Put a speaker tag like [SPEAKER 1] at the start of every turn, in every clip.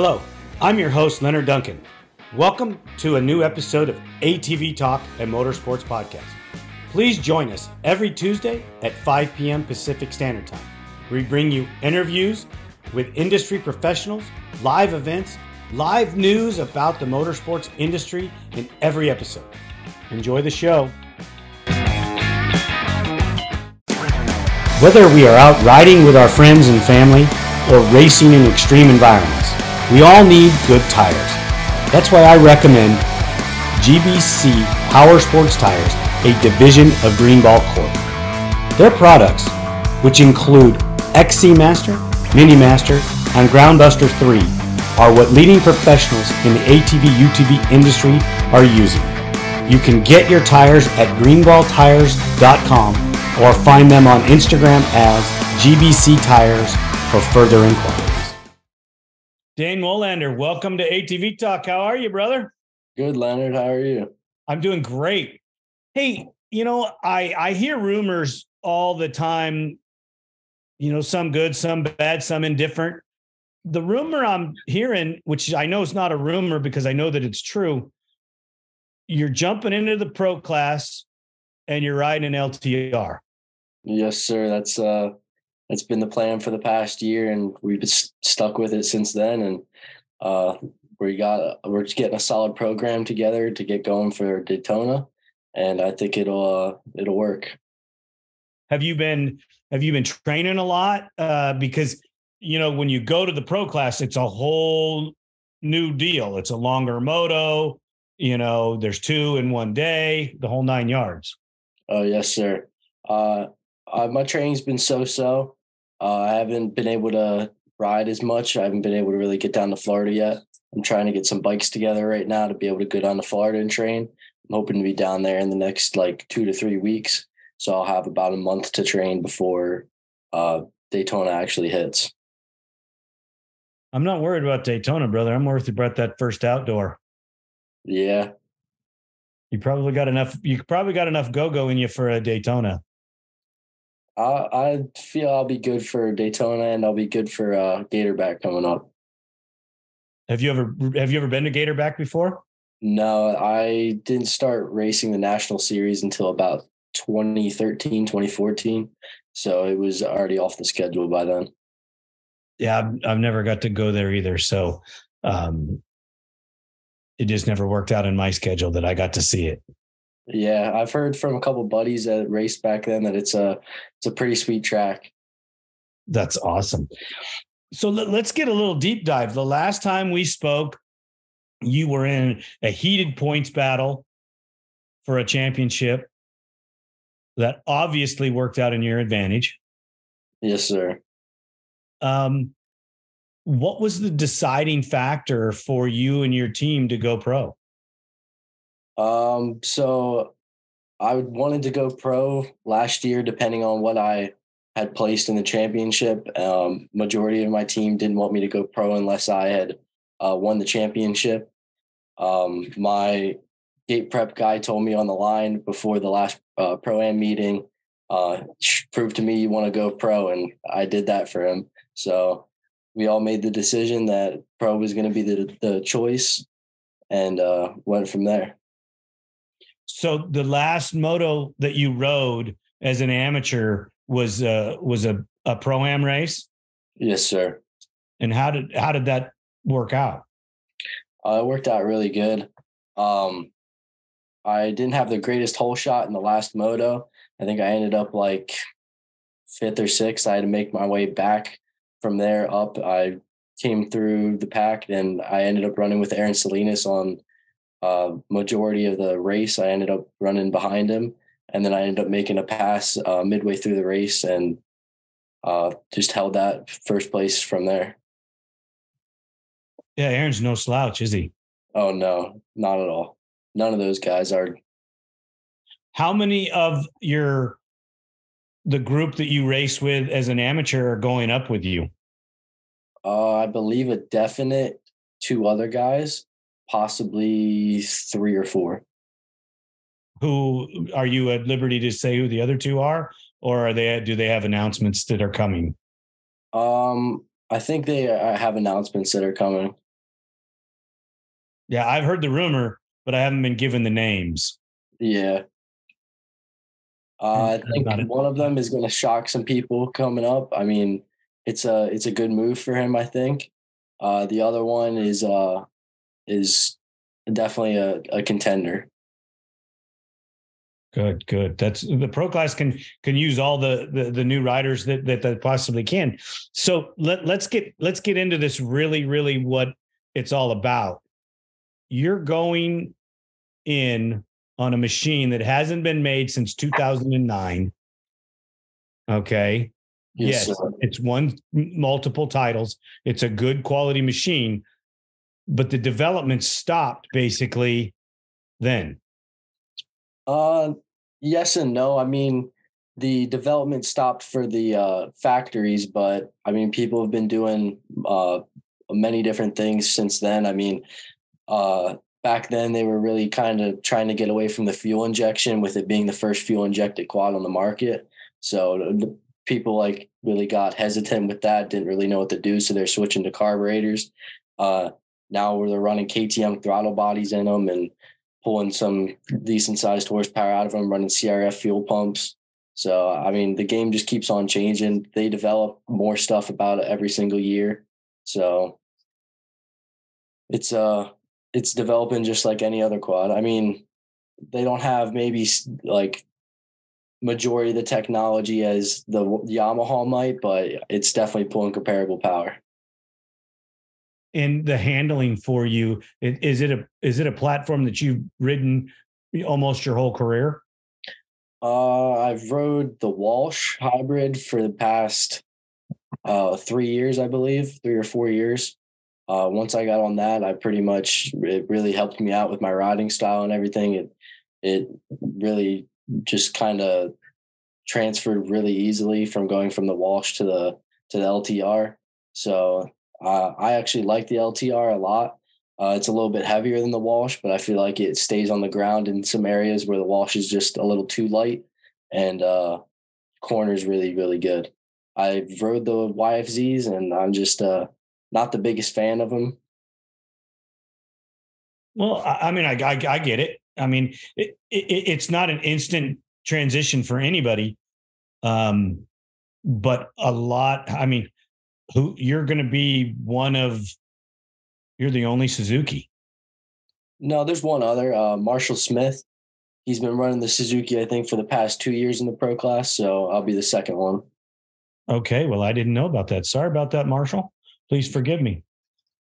[SPEAKER 1] Hello, I'm your host, Leonard Duncan. Welcome to a new episode of ATV Talk and Motorsports Podcast. Please join us every Tuesday at 5 p.m. Pacific Standard Time. We bring you interviews with industry professionals, live events, live news about the motorsports industry in every episode. Enjoy the show. Whether we are out riding with our friends and family or racing in extreme environments, we all need good tires. That's why I recommend GBC Power Sports Tires, a division of Greenball Corp. Their products, which include XC Master, Mini Master, and Groundbuster 3, are what leading professionals in the ATV UTV industry are using. You can get your tires at greenballtires.com or find them on Instagram as GBC Tires for further inquiries. Dane Molander, welcome to ATV Talk. How are you, brother?
[SPEAKER 2] Good, Leonard. How are you?
[SPEAKER 1] I'm doing great. Hey, you know, I I hear rumors all the time. You know, some good, some bad, some indifferent. The rumor I'm hearing, which I know is not a rumor because I know that it's true, you're jumping into the pro class and you're riding an LTR.
[SPEAKER 2] Yes, sir. That's uh that's been the plan for the past year and we've been stuck with it since then and uh we got we're just getting a solid program together to get going for Daytona and I think it'll uh it'll work.
[SPEAKER 1] Have you been have you been training a lot uh because you know when you go to the pro class it's a whole new deal. It's a longer moto, you know, there's two in one day, the whole 9 yards.
[SPEAKER 2] Oh, yes, sir. Uh uh, my training's been so-so. Uh, I haven't been able to ride as much. I haven't been able to really get down to Florida yet. I'm trying to get some bikes together right now to be able to go down to Florida and train. I'm hoping to be down there in the next like two to three weeks. So I'll have about a month to train before uh, Daytona actually hits.
[SPEAKER 1] I'm not worried about Daytona, brother. I'm worried about that first outdoor.
[SPEAKER 2] Yeah.
[SPEAKER 1] You probably got enough. You probably got enough go go in you for a Daytona.
[SPEAKER 2] I I feel I'll be good for Daytona and I'll be good for uh, Gatorback coming up.
[SPEAKER 1] Have you ever have you ever been to Gatorback before?
[SPEAKER 2] No, I didn't start racing the national series until about 2013, 2014. So it was already off the schedule by then.
[SPEAKER 1] Yeah, I've, I've never got to go there either. So um, it just never worked out in my schedule that I got to see it.
[SPEAKER 2] Yeah, I've heard from a couple buddies that raced back then that it's a it's a pretty sweet track.
[SPEAKER 1] That's awesome. So let, us get a little deep dive. The last time we spoke, you were in a heated points battle for a championship that obviously worked out in your advantage.
[SPEAKER 2] Yes, sir.
[SPEAKER 1] Um, what was the deciding factor for you and your team to go pro?
[SPEAKER 2] Um, so I wanted to go pro last year, depending on what I had placed in the championship. Um, majority of my team didn't want me to go pro unless I had uh, won the championship. Um, my gate prep guy told me on the line before the last uh, pro am meeting, uh, prove to me you want to go pro, and I did that for him. So we all made the decision that pro was going to be the the choice, and uh, went from there.
[SPEAKER 1] So the last moto that you rode as an amateur was uh was a, a pro am race?
[SPEAKER 2] Yes, sir.
[SPEAKER 1] And how did how did that work out?
[SPEAKER 2] Uh, it worked out really good. Um I didn't have the greatest hole shot in the last moto. I think I ended up like fifth or sixth. I had to make my way back from there up. I came through the pack and I ended up running with Aaron Salinas on uh, majority of the race. I ended up running behind him, and then I ended up making a pass uh, midway through the race and uh, just held that first place from there.
[SPEAKER 1] Yeah, Aaron's no slouch, is he?
[SPEAKER 2] Oh no, not at all. None of those guys are.
[SPEAKER 1] How many of your the group that you race with as an amateur are going up with you?
[SPEAKER 2] Uh, I believe a definite two other guys possibly three or four.
[SPEAKER 1] Who are you at liberty to say who the other two are, or are they? Do they have announcements that are coming?
[SPEAKER 2] Um, I think they uh, have announcements that are coming.
[SPEAKER 1] Yeah, I've heard the rumor, but I haven't been given the names.
[SPEAKER 2] Yeah. Uh, I think one of them is going to shock some people coming up. I mean, it's a it's a good move for him. I think. Uh, the other one is uh, is definitely a, a contender.
[SPEAKER 1] Good, good. That's the pro class can can use all the the, the new riders that, that that possibly can. So let let's get let's get into this really really what it's all about. You're going in on a machine that hasn't been made since 2009. Okay. Yes, yes it's won multiple titles. It's a good quality machine, but the development stopped basically then.
[SPEAKER 2] Uh, yes and no. I mean, the development stopped for the uh, factories, but I mean, people have been doing uh, many different things since then. I mean, uh, back then they were really kind of trying to get away from the fuel injection with it being the first fuel injected quad on the market. So people like really got hesitant with that, didn't really know what to do. So they're switching to carburetors. Uh, now where they're running KTM throttle bodies in them and pulling some decent sized horsepower out of them, running CRF fuel pumps. So, I mean, the game just keeps on changing. They develop more stuff about it every single year. So it's, uh, it's developing just like any other quad. I mean, they don't have maybe like majority of the technology as the Yamaha might, but it's definitely pulling comparable power
[SPEAKER 1] in the handling for you is it a is it a platform that you've ridden almost your whole career?
[SPEAKER 2] Uh i've rode the walsh hybrid for the past uh three years i believe three or four years. Uh once i got on that i pretty much it really helped me out with my riding style and everything. It it really just kind of transferred really easily from going from the walsh to the to the ltr so uh, I actually like the LTR a lot. Uh, it's a little bit heavier than the Walsh, but I feel like it stays on the ground in some areas where the Walsh is just a little too light, and uh, corners really really good. I rode the YFZs, and I'm just uh, not the biggest fan of them.
[SPEAKER 1] Well, I mean, I, I, I get it. I mean, it, it, it's not an instant transition for anybody, um, but a lot. I mean, who you're going to be one of you're the only Suzuki.
[SPEAKER 2] No, there's one other, uh, Marshall Smith. He's been running the Suzuki, I think, for the past two years in the pro class. So I'll be the second one.
[SPEAKER 1] Okay. Well, I didn't know about that. Sorry about that, Marshall. Please forgive me.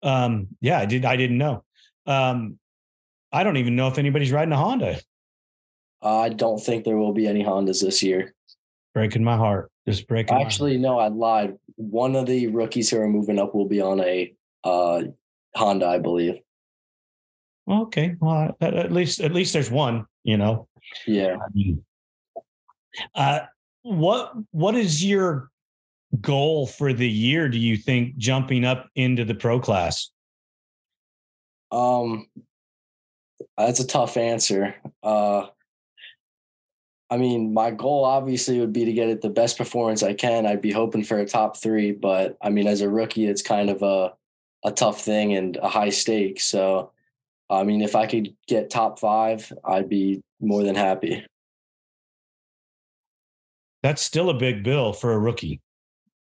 [SPEAKER 1] Um, yeah, I did. I didn't know. Um, I don't even know if anybody's riding a Honda.
[SPEAKER 2] I don't think there will be any Hondas this year.
[SPEAKER 1] Breaking my heart. Just breaking.
[SPEAKER 2] Actually, no, I lied. One of the rookies who are moving up will be on a uh, Honda, I believe.
[SPEAKER 1] Okay, well, at least at least there's one. You know.
[SPEAKER 2] Yeah.
[SPEAKER 1] Uh, what what is your goal for the year? Do you think jumping up into the pro class?
[SPEAKER 2] Um, that's a tough answer. Uh, I mean, my goal obviously would be to get it the best performance I can. I'd be hoping for a top three, but I mean, as a rookie, it's kind of a a tough thing and a high stake. So, I mean, if I could get top five, I'd be more than happy.
[SPEAKER 1] That's still a big bill for a rookie.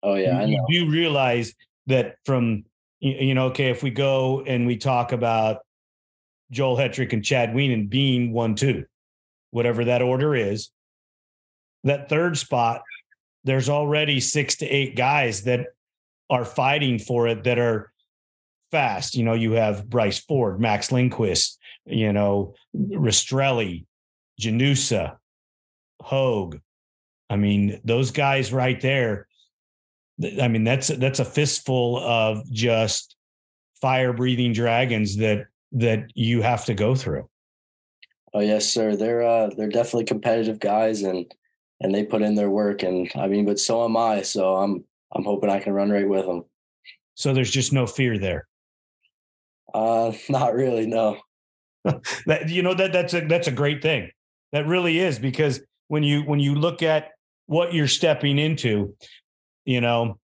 [SPEAKER 2] Oh yeah,
[SPEAKER 1] you, do realize that from you know, okay, if we go and we talk about Joel Hetrick and Chad Wienen being one two, whatever that order is, that third spot, there's already six to eight guys that are fighting for it that are fast. You know, you have Bryce Ford, Max Lindquist, you know, Rastrelli, Janusa, Hogue. I mean, those guys right there. I mean, that's that's a fistful of just fire breathing dragons that that you have to go through.
[SPEAKER 2] Oh yes, sir. They're uh they're definitely competitive guys and and they put in their work. And I mean, but so am I. So I'm I'm hoping I can run right with them.
[SPEAKER 1] So there's just no fear there.
[SPEAKER 2] Uh, not really. No.
[SPEAKER 1] that you know that that's a that's a great thing. That really is because when you when you look at what you're stepping into, you know,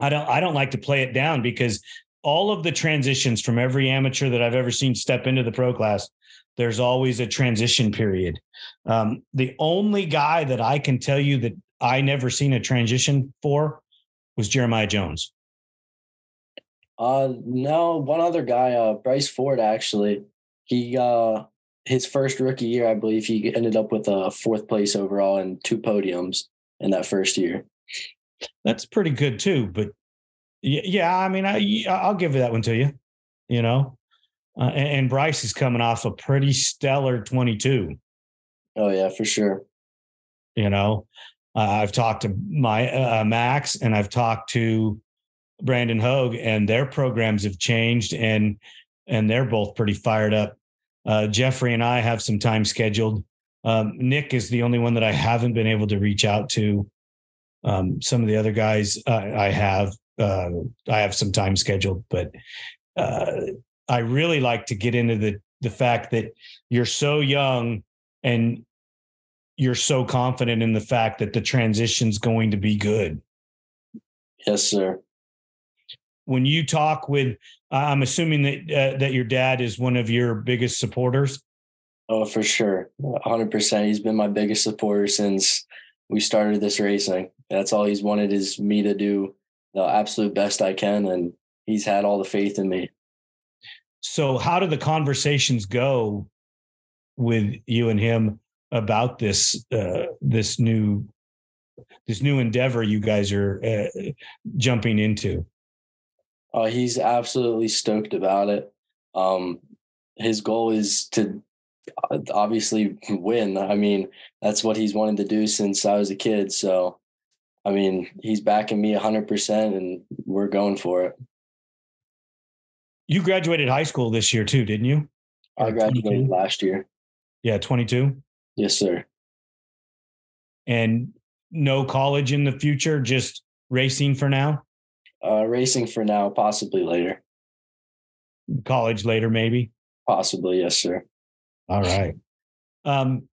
[SPEAKER 1] I don't I don't like to play it down because all of the transitions from every amateur that I've ever seen step into the pro class, there's always a transition period. Um, the only guy that I can tell you that I never seen a transition for was Jeremiah Jones.
[SPEAKER 2] Uh, no, one other guy, uh, Bryce Ford, actually, he, uh, his first rookie year, I believe he ended up with a fourth place overall and two podiums in that first year.
[SPEAKER 1] That's pretty good too. But yeah, I mean, I, I'll give that one to you, you know, uh, and, and Bryce is coming off a pretty stellar 22.
[SPEAKER 2] Oh yeah, for sure.
[SPEAKER 1] You know, uh, I've talked to my uh, Max and I've talked to Brandon Hogue, and their programs have changed, and and they're both pretty fired up. Uh, Jeffrey and I have some time scheduled. Um, Nick is the only one that I haven't been able to reach out to. Um, some of the other guys uh, I have, uh, I have some time scheduled, but uh, I really like to get into the the fact that you're so young and you're so confident in the fact that the transition's going to be good.
[SPEAKER 2] Yes, sir.
[SPEAKER 1] When you talk with, I'm assuming that uh, that your dad is one of your biggest supporters.
[SPEAKER 2] Oh, for sure, 100. percent He's been my biggest supporter since we started this racing. That's all he's wanted is me to do the absolute best I can, and he's had all the faith in me.
[SPEAKER 1] So, how do the conversations go with you and him about this uh, this new this new endeavor you guys are uh, jumping into?
[SPEAKER 2] Uh, he's absolutely stoked about it. Um, his goal is to uh, obviously win. I mean, that's what he's wanted to do since I was a kid. So, I mean, he's backing me 100% and we're going for it.
[SPEAKER 1] You graduated high school this year too, didn't you?
[SPEAKER 2] I graduated last year.
[SPEAKER 1] Yeah, 22.
[SPEAKER 2] Yes, sir.
[SPEAKER 1] And no college in the future, just racing for now?
[SPEAKER 2] Uh, racing for now, possibly later.
[SPEAKER 1] College later, maybe?
[SPEAKER 2] Possibly, yes, sir.
[SPEAKER 1] All right. Um,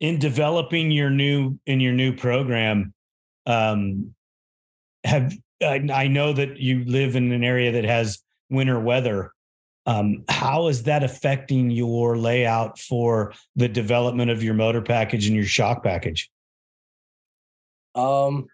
[SPEAKER 1] in developing your new in your new program, um, have I, I know that you live in an area that has winter weather. Um, how is that affecting your layout for the development of your motor package and your shock package?
[SPEAKER 2] Um,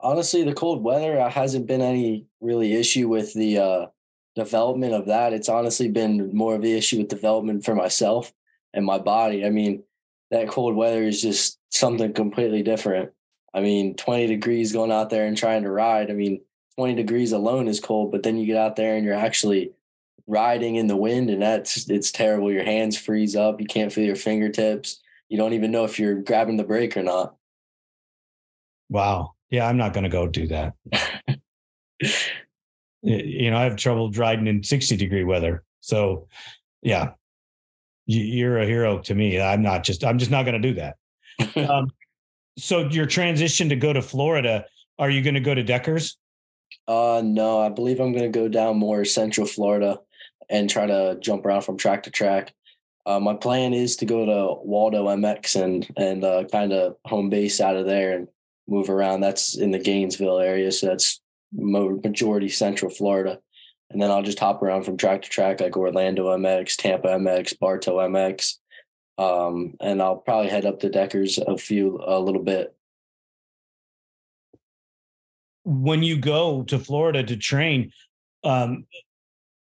[SPEAKER 2] honestly, the cold weather uh, hasn't been any really issue with the uh, development of that. It's honestly been more of the issue with development for myself and my body. I mean, that cold weather is just something completely different. I mean, 20 degrees going out there and trying to ride. I mean, 20 degrees alone is cold, but then you get out there and you're actually riding in the wind and that's it's terrible. Your hands freeze up, you can't feel your fingertips. You don't even know if you're grabbing the brake or not.
[SPEAKER 1] Wow. Yeah, I'm not going to go do that. you know, I have trouble riding in 60 degree weather. So, yeah, you're a hero to me. I'm not just, I'm just not going to do that. um, so, your transition to go to Florida, are you going to go to Deckers?
[SPEAKER 2] Uh, no, I believe I'm going to go down more central Florida and try to jump around from track to track. Uh, my plan is to go to Waldo MX and and uh, kind of home base out of there and move around. That's in the Gainesville area, so that's majority Central Florida. And then I'll just hop around from track to track, like Orlando MX, Tampa MX, Bartow MX, um, and I'll probably head up to Deckers a few a little bit.
[SPEAKER 1] When you go to Florida to train, um,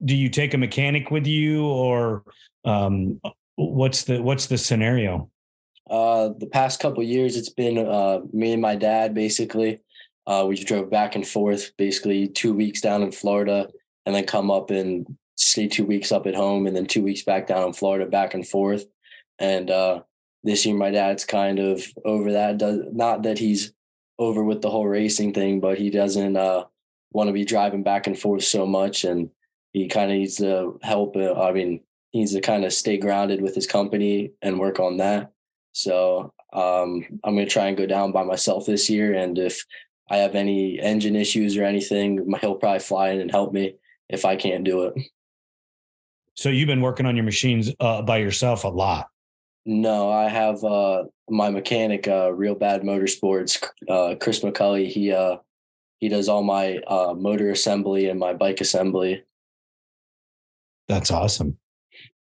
[SPEAKER 1] do you take a mechanic with you, or um, what's the what's the scenario?
[SPEAKER 2] Uh, the past couple years, it's been uh, me and my dad basically. Uh, we drove back and forth, basically two weeks down in Florida, and then come up and stay two weeks up at home, and then two weeks back down in Florida, back and forth. And uh, this year, my dad's kind of over that. Does not that he's over with the whole racing thing, but he doesn't uh, want to be driving back and forth so much, and he kind of needs to help. Uh, I mean, he needs to kind of stay grounded with his company and work on that. So um, I'm going to try and go down by myself this year, and if I have any engine issues or anything, he'll probably fly in and help me if I can't do it.
[SPEAKER 1] So you've been working on your machines uh, by yourself a lot.
[SPEAKER 2] No, I have uh, my mechanic, uh, Real Bad Motorsports, uh, Chris McCulley. He uh, he does all my uh, motor assembly and my bike assembly.
[SPEAKER 1] That's awesome.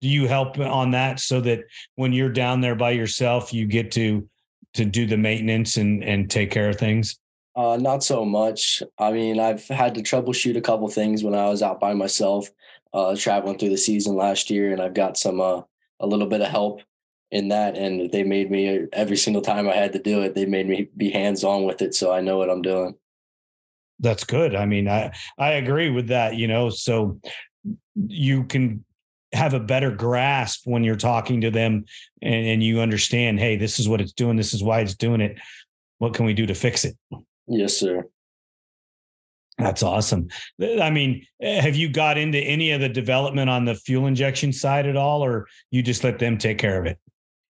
[SPEAKER 1] Do you help on that so that when you're down there by yourself, you get to to do the maintenance and and take care of things?
[SPEAKER 2] Uh, not so much. I mean, I've had to troubleshoot a couple things when I was out by myself, uh, traveling through the season last year, and I've got some uh, a little bit of help in that. And they made me every single time I had to do it. They made me be hands on with it, so I know what I'm doing.
[SPEAKER 1] That's good. I mean, I I agree with that. You know, so you can have a better grasp when you're talking to them and, and, you understand, hey, this is what it's doing, this is why it's doing it. What can we do to fix it?
[SPEAKER 2] Yes, sir.
[SPEAKER 1] That's awesome. I mean, have you got into any of the development on the fuel injection side at all, or you just let them take care of it?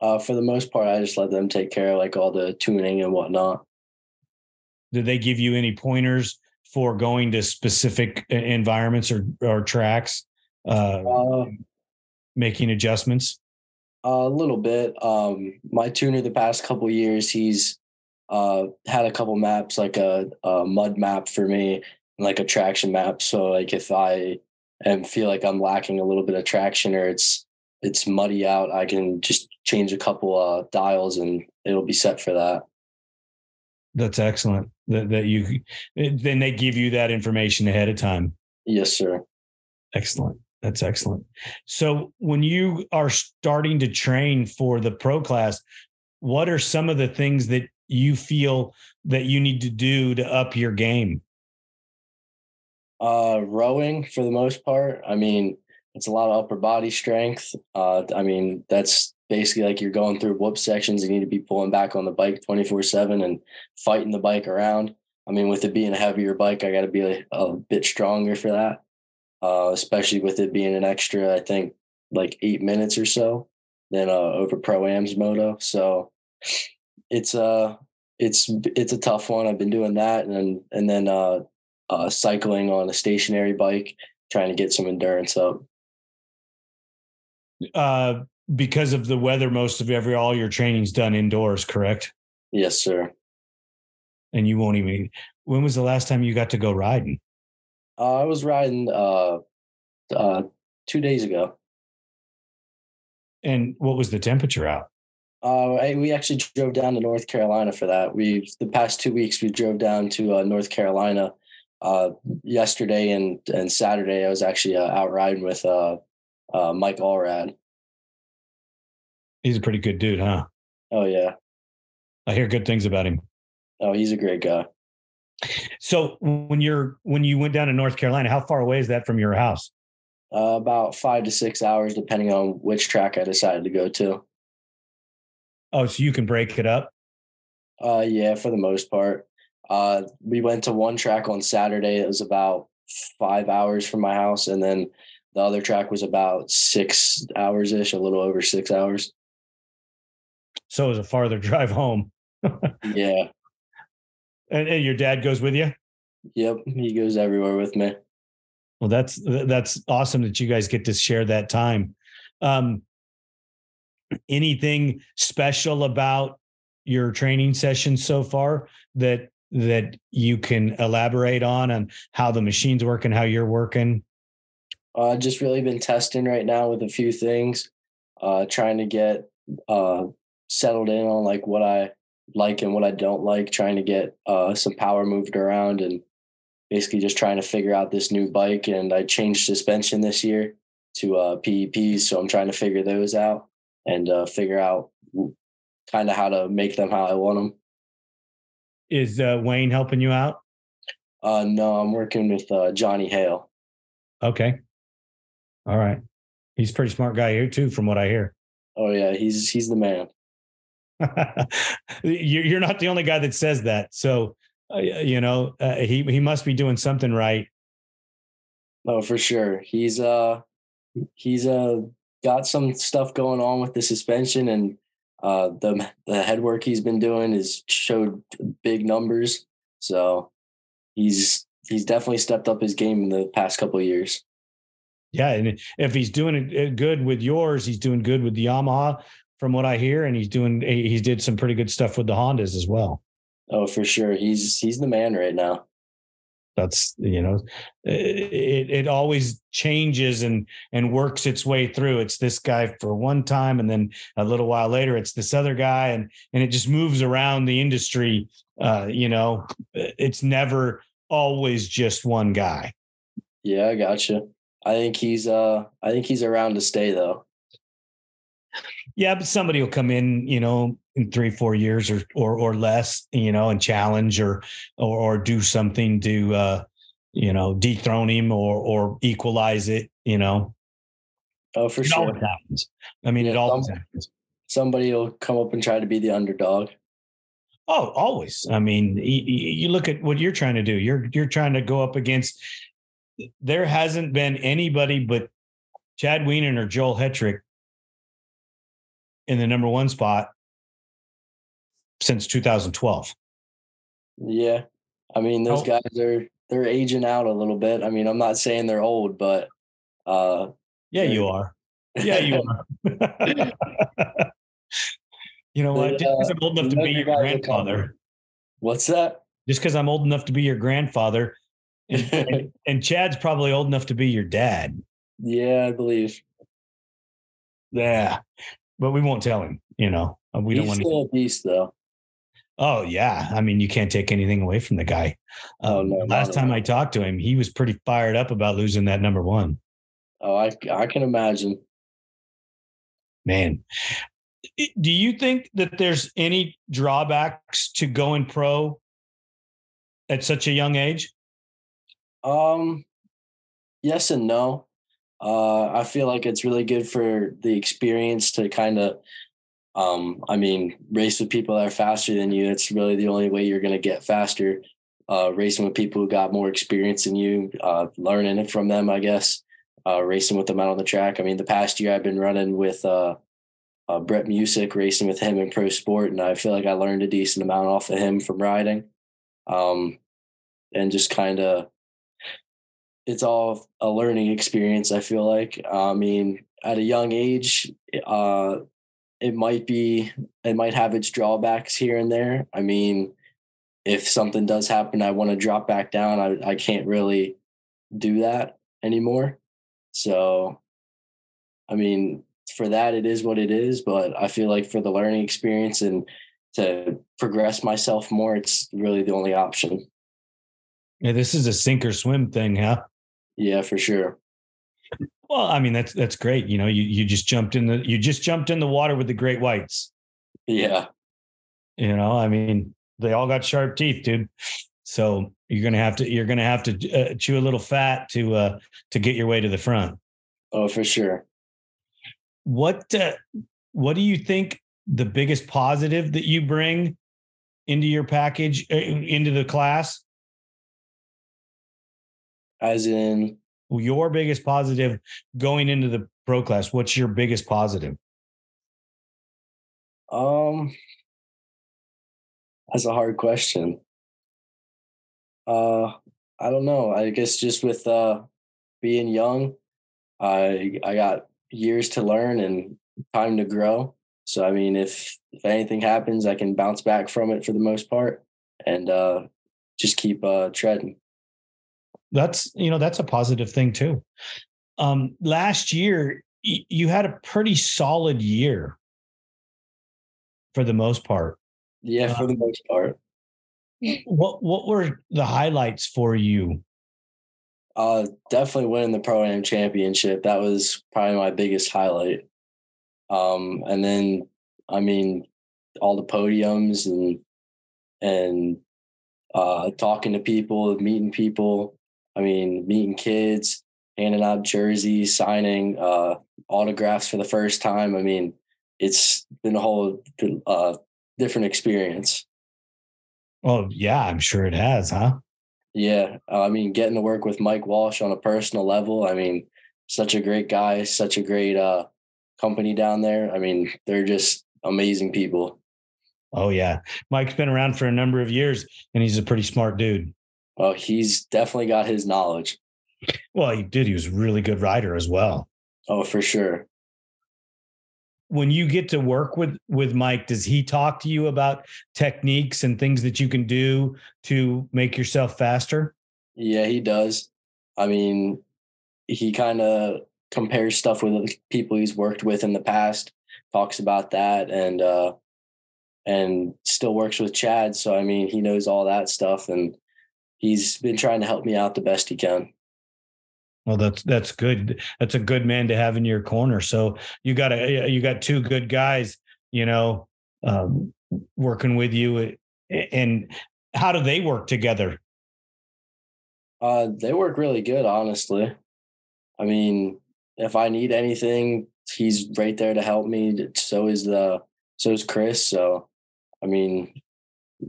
[SPEAKER 2] Uh, for the most part, I just let them take care of like all the tuning and whatnot.
[SPEAKER 1] Did they give you any pointers for going to specific uh, environments or or tracks? uh, uh, making adjustments?
[SPEAKER 2] A little bit. Um, my tuner the past couple years, he's uh, had a couple maps, like a, a, mud map for me, and like a traction map. So like if I am feel like I'm lacking a little bit of traction or it's it's muddy out, I can just change a couple uh, dials and it'll be set for that.
[SPEAKER 1] That's excellent. That that you then they give you that information ahead of time.
[SPEAKER 2] Yes, sir.
[SPEAKER 1] Excellent. That's excellent. So when you are starting to train for the pro class, what are some of the things that you feel that you need to do to up your game?
[SPEAKER 2] Uh, rowing for the most part. I mean, it's a lot of upper body strength. Uh, I mean, that's basically like you're going through whoop sections. You need to be pulling back on the bike 24 seven and fighting the bike around. I mean, with it being a heavier bike, I got to be a, a, bit stronger for that uh, especially with it being an extra, I think like eight minutes or so than uh, over Pro Am's moto. So it's uh it's it's a tough one. I've been doing that and and then uh, uh, cycling on a stationary bike, trying to get some endurance up.
[SPEAKER 1] Uh, because of the weather, most of every all your training's done indoors, correct?
[SPEAKER 2] Yes, sir.
[SPEAKER 1] And you won't even. When was the last time you got to go riding?
[SPEAKER 2] Uh, I was riding uh, uh, two days ago.
[SPEAKER 1] And what was the temperature out?
[SPEAKER 2] Uh, I, we actually drove down to North Carolina for that. We the past two weeks we drove down to uh, North Carolina. Uh, yesterday and and Saturday I was actually uh, out riding with uh, uh, Mike Allrad.
[SPEAKER 1] He's a pretty good dude, huh?
[SPEAKER 2] Oh yeah,
[SPEAKER 1] I hear good things about him.
[SPEAKER 2] Oh, he's a great guy.
[SPEAKER 1] So when you're when you went down to North Carolina, how far away is that from your house?
[SPEAKER 2] Uh, about five to six hours, depending on which track I decided to go to.
[SPEAKER 1] Oh, so you can break it up?
[SPEAKER 2] Uh, yeah, for the most part. Uh, we went to one track on Saturday. It was about five hours from my house, and then the other track was about six hours ish, a little over six hours.
[SPEAKER 1] So was a farther drive home.
[SPEAKER 2] yeah.
[SPEAKER 1] And, and your dad goes with you?
[SPEAKER 2] Yep, he goes everywhere with me.
[SPEAKER 1] Well, that's that's awesome that you guys get to share that time. Um, anything special about your training session so far that that you can elaborate on and how the machine's working, how you're working?
[SPEAKER 2] Uh, just really been testing right now with a few things, uh, trying to get uh, settled in on like what I like and what I don't like, trying to get uh, some power moved around and basically just trying to figure out this new bike. And I changed suspension this year to uh, PEPs. So I'm trying to figure those out and uh, figure out kind of how to make them how I want them.
[SPEAKER 1] Is uh, Wayne helping you out?
[SPEAKER 2] Uh, no, I'm working with uh, Johnny Hale.
[SPEAKER 1] Okay. All right. He's a pretty smart guy here too, from what I hear.
[SPEAKER 2] Oh yeah, he's he's the man.
[SPEAKER 1] You're not the only guy that says that. So, uh, you know, uh, he he must be doing something right.
[SPEAKER 2] Oh, for sure. He's uh he's uh got some stuff going on with the suspension and uh the the head work he's been doing is showed big numbers. So he's he's definitely stepped up his game in the past couple years.
[SPEAKER 1] Yeah, and if he's doing it good with yours, he's doing good with the Yamaha from what I hear, and he's doing he did some pretty good stuff with the Hondas as well.
[SPEAKER 2] Oh, for sure. He's he's the man right now.
[SPEAKER 1] That's you know, it it always changes and and works its way through. It's this guy for one time, and then a little while later, it's this other guy, and and it just moves around the industry. Uh, you know, it's never always just one guy.
[SPEAKER 2] Yeah, I gotcha. I think he's uh I think he's around to stay though.
[SPEAKER 1] Yeah, but somebody will come in, you know, in three, four years or or or less, you know, and challenge or or, or do something to uh, you know, dethrone him or or equalize it, you know.
[SPEAKER 2] Oh, for
[SPEAKER 1] it
[SPEAKER 2] sure.
[SPEAKER 1] Always happens. I mean, it always
[SPEAKER 2] some,
[SPEAKER 1] happens.
[SPEAKER 2] Somebody will come up and try to be the underdog.
[SPEAKER 1] Oh, always. I mean, you, look at what you're trying to do. You're you're trying to go up against. There hasn't been anybody but Chad Wienen or Joel Hetrick in the number one spot since 2012.
[SPEAKER 2] Yeah. I mean, those oh. guys are they're aging out a little bit. I mean, I'm not saying they're old, but uh
[SPEAKER 1] yeah, you are. Yeah, you are. you know what? Just because I'm old enough to be your grandfather.
[SPEAKER 2] What's that?
[SPEAKER 1] Just because I'm old enough to be your grandfather, and, and, and Chad's probably old enough to be your dad.
[SPEAKER 2] Yeah, I believe.
[SPEAKER 1] Yeah, but we won't tell him. You know, uh, we
[SPEAKER 2] He's
[SPEAKER 1] don't want
[SPEAKER 2] still a beast, though.
[SPEAKER 1] Oh yeah, I mean you can't take anything away from the guy.
[SPEAKER 2] Oh no!
[SPEAKER 1] last time I talked to him, he was pretty fired up about losing that number one.
[SPEAKER 2] Oh, I I can imagine.
[SPEAKER 1] Man, do you think that there's any drawbacks to going pro at such a young age?
[SPEAKER 2] Um, yes and no. Uh, I feel like it's really good for the experience to kind of, um, I mean, race with people that are faster than you. It's really the only way you're going to get faster. Uh, racing with people who got more experience than you, uh, learning it from them, I guess. Uh, racing with them out on the track. I mean, the past year I've been running with uh, uh, Brett Music, racing with him in pro sport, and I feel like I learned a decent amount off of him from riding, um, and just kind of it's all a learning experience. I feel like. I mean, at a young age, uh, it might be it might have its drawbacks here and there. I mean, if something does happen, I want to drop back down. I I can't really do that anymore. So, I mean, for that, it is what it is. But I feel like for the learning experience and to progress myself more, it's really the only option.
[SPEAKER 1] Yeah, this is a sink or swim thing, huh?
[SPEAKER 2] Yeah, for sure.
[SPEAKER 1] Well, I mean that's that's great. You know, you you just jumped in the you just jumped in the water with the great whites.
[SPEAKER 2] Yeah.
[SPEAKER 1] You know, I mean, they all got sharp teeth, dude. So you're gonna have to you're gonna have to uh, chew a little fat to uh to get your way to the front.
[SPEAKER 2] Oh, for sure.
[SPEAKER 1] What uh, what do you think the biggest positive that you bring into your package uh, into the class
[SPEAKER 2] as in
[SPEAKER 1] your biggest positive going into the pro class what's your biggest positive?
[SPEAKER 2] Um that's a hard question. Uh i don't know i guess just with uh being young i i got years to learn and time to grow. So i mean if if anything happens i can bounce back from it for the most part and uh just keep uh treading
[SPEAKER 1] that's you know that's a positive thing too. Um last year y- you had a pretty solid year. For the most part.
[SPEAKER 2] Yeah for the most part.
[SPEAKER 1] What what were the highlights for you?
[SPEAKER 2] Uh definitely winning the pro am championship. That was probably my biggest highlight. Um and then i mean all the podiums and and uh talking to people meeting people I mean, meeting kids, handing out jerseys, signing uh, autographs for the first time. I mean, it's been a whole uh, different experience.
[SPEAKER 1] Oh yeah, I'm sure it has, huh?
[SPEAKER 2] Yeah, uh, I mean, getting to work with Mike Walsh on a personal level. I mean, such a great guy, such a great uh, company down there. I mean, they're just amazing people.
[SPEAKER 1] Oh yeah, Mike's been around for a number of years, and he's a pretty smart dude.
[SPEAKER 2] Oh, he's definitely got his knowledge.
[SPEAKER 1] Well, he did. He was a really good writer as well.
[SPEAKER 2] Oh, for sure.
[SPEAKER 1] When you get to work with with Mike, does he talk to you about techniques and things that you can do to make yourself faster?
[SPEAKER 2] Yeah, he does. I mean, he kind of compares stuff with people he's worked with in the past, talks about that, and uh, and still works with Chad. So I mean, he knows all that stuff, and he's been trying to help me out the best he can.
[SPEAKER 1] Well, that's that's good. That's a good man to have in your corner. So you got a you got two good guys, you know, um, working with you. And how do they work together?
[SPEAKER 2] Uh, they work really good, honestly. I mean, if I need anything, he's right there to help me. So is the so is Chris. So, I mean,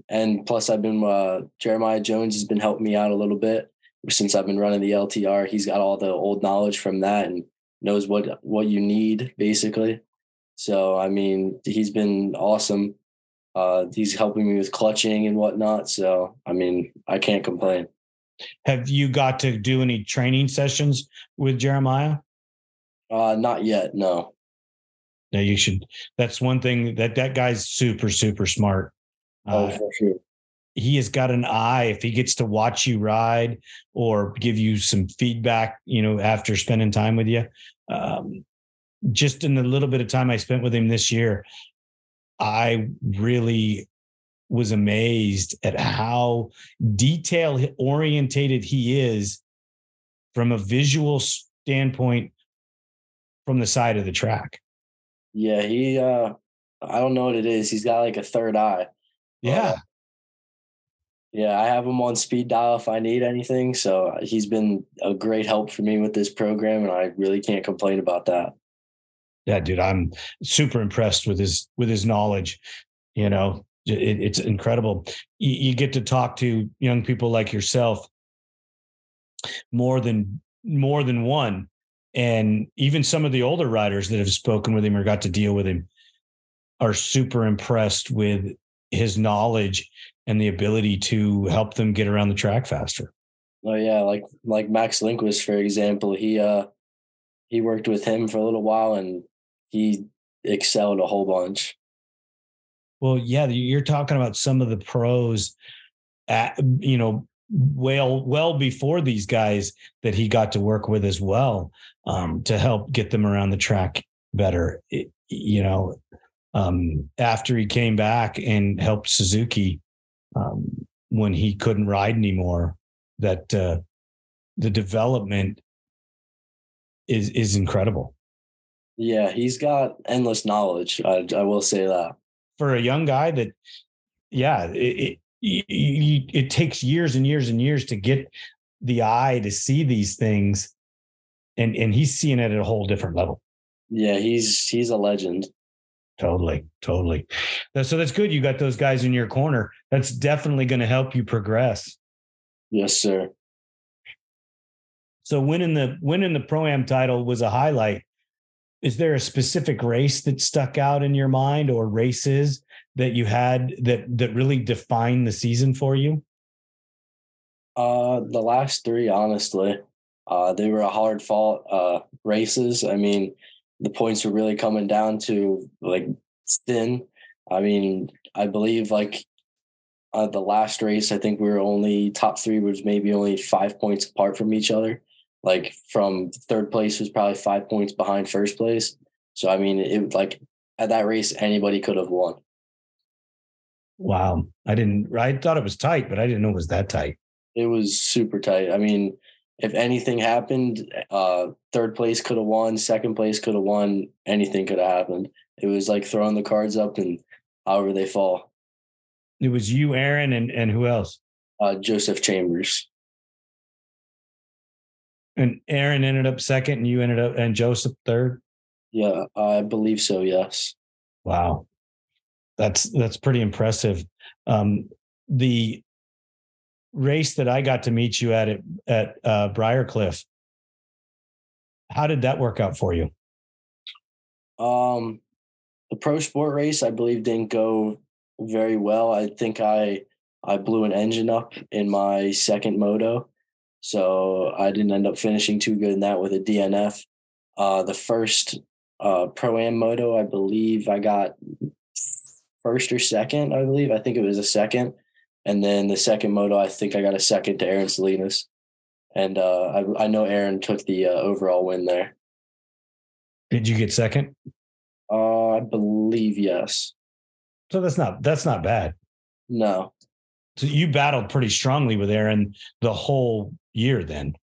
[SPEAKER 2] and plus I've been uh, Jeremiah Jones has been helping me out a little bit since I've been running the LTR. He's got all the old knowledge from that and knows what what you need basically. So I mean, he's been awesome. Uh, he's helping me with clutching and whatnot. So I mean, I can't complain.
[SPEAKER 1] Have you got to do any training sessions with Jeremiah?
[SPEAKER 2] Uh, not yet. No.
[SPEAKER 1] No, you should. That's one thing that that guy's super super smart.
[SPEAKER 2] Oh, uh, for sure.
[SPEAKER 1] he has got an eye. If he gets to watch you ride or give you some feedback you know after spending time with you um, just in the little bit of time i spent with him this year i really was amazed at how detail orientated he is from a visual standpoint from the side of the track.
[SPEAKER 2] Yeah he uh i don't know what it is. He's got like a third eye
[SPEAKER 1] yeah
[SPEAKER 2] yeah, I have him on speed dial if I need anything. So uh, he's been a great help for me with this program, and I really can't complain about that.
[SPEAKER 1] Yeah, dude, I'm super impressed with his with his knowledge. You know, it, it's incredible. You, you get to talk to young people like yourself more than more than one, and even some of the older riders that have spoken with him or got to deal with him are super impressed with his knowledge and the ability to help them get around the track faster.
[SPEAKER 2] Oh yeah, like like Max Lindquist, for example, he uh he worked with him for a little while and he excelled a whole bunch.
[SPEAKER 1] Well, yeah, you're talking about some of the pros at you know well well before these guys that he got to work with as well um, to help get them around the track better. It, you know, um, after he came back and helped Suzuki um, when he couldn't ride anymore, that uh, the development is is incredible.
[SPEAKER 2] Yeah, he's got endless knowledge. I, I will say that
[SPEAKER 1] for a young guy that, yeah, it, it, it, it takes years and years and years to get the eye to see these things, and and he's seeing it at a whole different level.
[SPEAKER 2] Yeah, he's he's a legend.
[SPEAKER 1] Totally, totally. So that's good. You got those guys in your corner. That's definitely going to help you progress.
[SPEAKER 2] Yes, sir.
[SPEAKER 1] So winning the winning the pro am title was a highlight. Is there a specific race that stuck out in your mind, or races that you had that that really defined the season for you?
[SPEAKER 2] Uh, the last three, honestly, uh, they were a hard fought uh races. I mean, the points were really coming down to like thin. I mean, I believe like uh, the last race, I think we were only top three was maybe only five points apart from each other. Like from third place was probably five points behind first place. So I mean, it like at that race anybody could have won.
[SPEAKER 1] Wow, I didn't. I thought it was tight, but I didn't know it was that tight.
[SPEAKER 2] It was super tight. I mean, if anything happened, uh, third place could have won, second place could have won, anything could have happened. It was like throwing the cards up and however they fall.
[SPEAKER 1] It was you, Aaron, and and who else?
[SPEAKER 2] Uh, Joseph Chambers.
[SPEAKER 1] And Aaron ended up second, and you ended up and Joseph third.
[SPEAKER 2] Yeah, I believe so. Yes.
[SPEAKER 1] Wow, that's that's pretty impressive. Um, the race that I got to meet you at at uh, Briarcliff. How did that work out for you?
[SPEAKER 2] Um, the pro sport race, I believe, didn't go very well. I think I I blew an engine up in my second moto, so I didn't end up finishing too good in that with a DNF. Uh, the first uh, pro am moto, I believe, I got first or second. I believe I think it was a second. And then the second moto, I think I got a second to Aaron Salinas. and uh, I, I know Aaron took the uh, overall win there.
[SPEAKER 1] Did you get second?
[SPEAKER 2] Uh, I believe yes.
[SPEAKER 1] So that's not that's not bad.
[SPEAKER 2] No.
[SPEAKER 1] So you battled pretty strongly with Aaron the whole year then.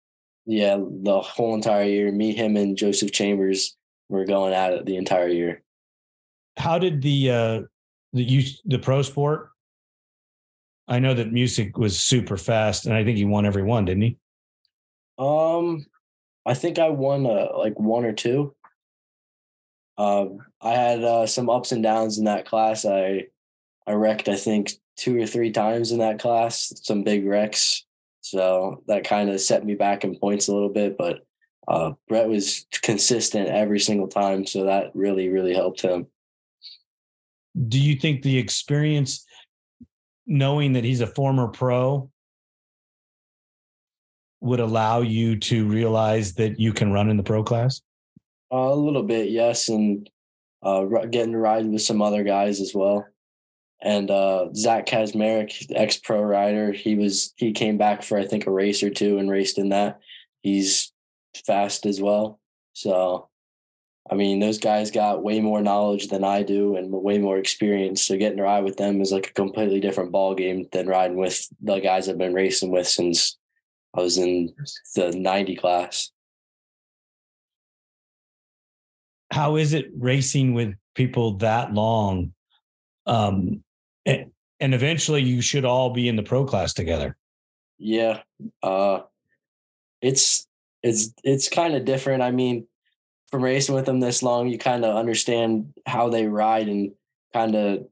[SPEAKER 2] Yeah, the whole entire year. Me, him, and Joseph Chambers were going at it the entire year.
[SPEAKER 1] How did the uh the you the pro sport? I know that music was super fast, and I think he won every one, didn't he?
[SPEAKER 2] Um, I think I won uh, like one or two. Um, I had uh, some ups and downs in that class. I I wrecked, I think, two or three times in that class, some big wrecks. So that kind of set me back in points a little bit. But uh, Brett was consistent every single time. So that really, really helped him.
[SPEAKER 1] Do you think the experience, knowing that he's a former pro, would allow you to realize that you can run in the pro class?
[SPEAKER 2] Uh, a little bit, yes. And uh, getting to ride with some other guys as well and uh, Zach Kazmarek, ex pro rider, he was he came back for I think a race or two and raced in that. He's fast as well. So, I mean, those guys got way more knowledge than I do and way more experience. So getting to ride with them is like a completely different ball game than riding with the guys I've been racing with since I was in the ninety class.
[SPEAKER 1] How is it racing with people that long? Um, and, and eventually you should all be in the pro class together.
[SPEAKER 2] Yeah. Uh it's it's it's kind of different. I mean, from racing with them this long, you kind of understand how they ride and kind of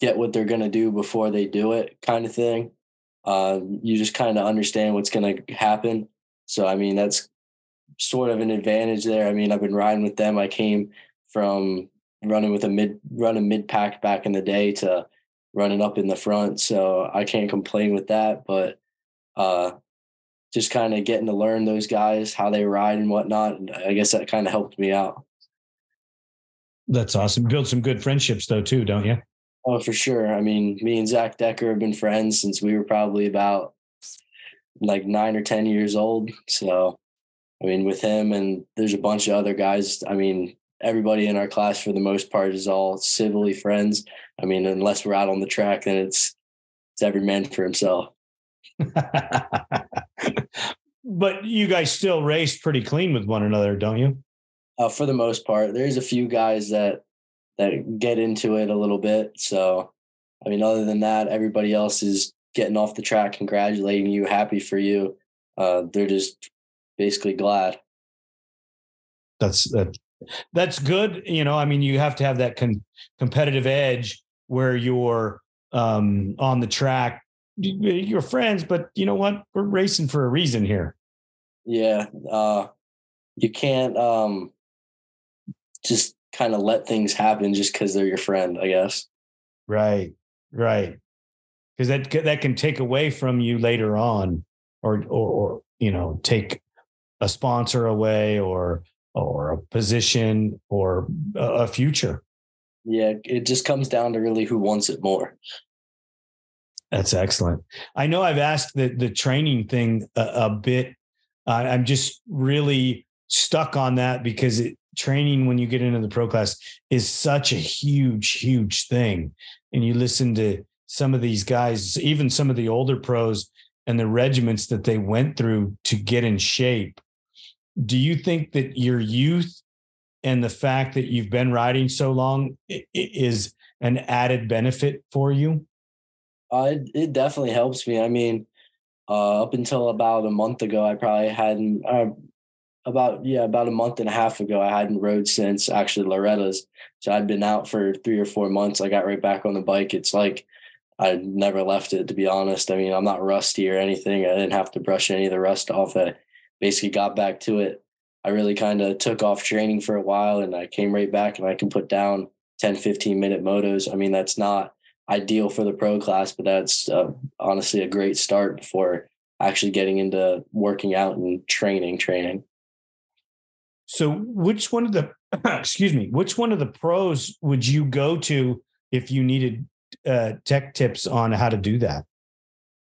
[SPEAKER 2] get what they're going to do before they do it kind of thing. Uh, you just kind of understand what's going to happen. So, I mean, that's sort of an advantage there. I mean, I've been riding with them. I came from running with a mid running mid pack back in the day to running up in the front. So I can't complain with that. But uh, just kind of getting to learn those guys, how they ride and whatnot. And I guess that kind of helped me out.
[SPEAKER 1] That's awesome. Build some good friendships though, too, don't you?
[SPEAKER 2] Oh, for sure. I mean, me and Zach Decker have been friends since we were probably about like nine or 10 years old. So, I mean, with him and there's a bunch of other guys. I mean, everybody in our class for the most part is all civilly friends. I mean, unless we're out on the track, then it's it's every man for himself.
[SPEAKER 1] but you guys still race pretty clean with one another, don't you?
[SPEAKER 2] Uh, for the most part, there's a few guys that that get into it a little bit. So, I mean, other than that, everybody else is getting off the track, congratulating you, happy for you. Uh, they're just basically glad.
[SPEAKER 1] That's that that's good. You know, I mean, you have to have that con- competitive edge where you're um, on the track. You're friends, but you know what? We're racing for a reason here.
[SPEAKER 2] Yeah, uh, you can't um, just kind of let things happen just because they're your friend. I guess.
[SPEAKER 1] Right. Right. Because that that can take away from you later on, or or, or you know take a sponsor away or or a position or a future.
[SPEAKER 2] Yeah, it just comes down to really who wants it more.
[SPEAKER 1] That's excellent. I know I've asked the the training thing a, a bit. Uh, I'm just really stuck on that because it, training when you get into the pro class is such a huge, huge thing. And you listen to some of these guys, even some of the older pros, and the regiments that they went through to get in shape do you think that your youth and the fact that you've been riding so long is an added benefit for you?
[SPEAKER 2] Uh, it, it definitely helps me. I mean, uh, up until about a month ago, I probably hadn't. Uh, about yeah, about a month and a half ago, I hadn't rode since actually Loretta's. So I'd been out for three or four months. I got right back on the bike. It's like I never left it, to be honest. I mean, I'm not rusty or anything. I didn't have to brush any of the rust off. I basically got back to it. I really kind of took off training for a while and I came right back and I can put down 10, 15 minute motos. I mean, that's not ideal for the pro class, but that's uh, honestly a great start for actually getting into working out and training, training.
[SPEAKER 1] So, which one of the, excuse me, which one of the pros would you go to if you needed uh, tech tips on how to do that?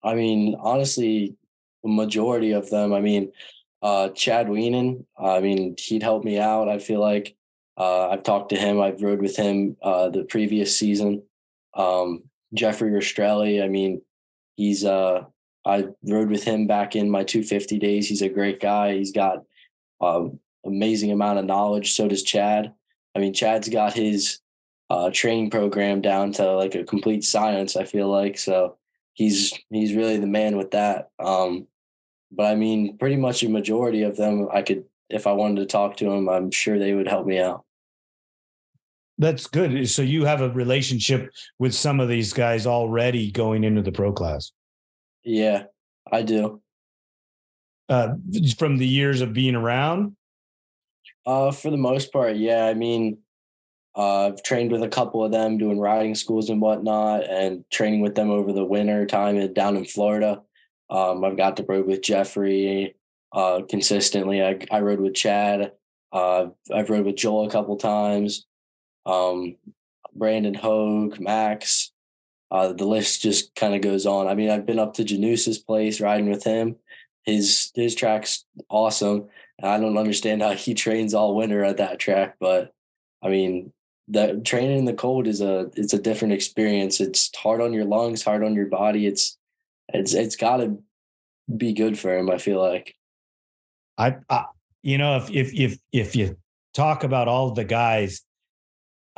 [SPEAKER 2] I mean, honestly, majority of them. I mean, uh, Chad Wienen, I mean, he'd help me out. I feel like uh, I've talked to him. I've rode with him uh, the previous season. Um, Jeffrey Rastrelli, I mean, he's uh, I rode with him back in my 250 days. He's a great guy. He's got um, amazing amount of knowledge. So does Chad. I mean, Chad's got his uh, training program down to like a complete science. I feel like so he's he's really the man with that. Um, but I mean, pretty much a majority of them, I could if I wanted to talk to them, I'm sure they would help me out.
[SPEAKER 1] That's good. So you have a relationship with some of these guys already going into the pro class.
[SPEAKER 2] Yeah, I do.
[SPEAKER 1] Uh, from the years of being around.
[SPEAKER 2] Uh, for the most part, yeah. I mean, uh, I've trained with a couple of them doing riding schools and whatnot, and training with them over the winter time down in Florida. Um, I've got to ride with Jeffrey uh, consistently. I, I rode with Chad. Uh, I've rode with Joel a couple times. Um, Brandon Hogue, Max. Uh, the list just kind of goes on. I mean, I've been up to Janusa's place riding with him. His his track's awesome. I don't understand how he trains all winter at that track, but I mean, that training in the cold is a it's a different experience. It's hard on your lungs, hard on your body. It's it's it's got to be good for him. I feel like.
[SPEAKER 1] I, I you know if if if if you talk about all the guys,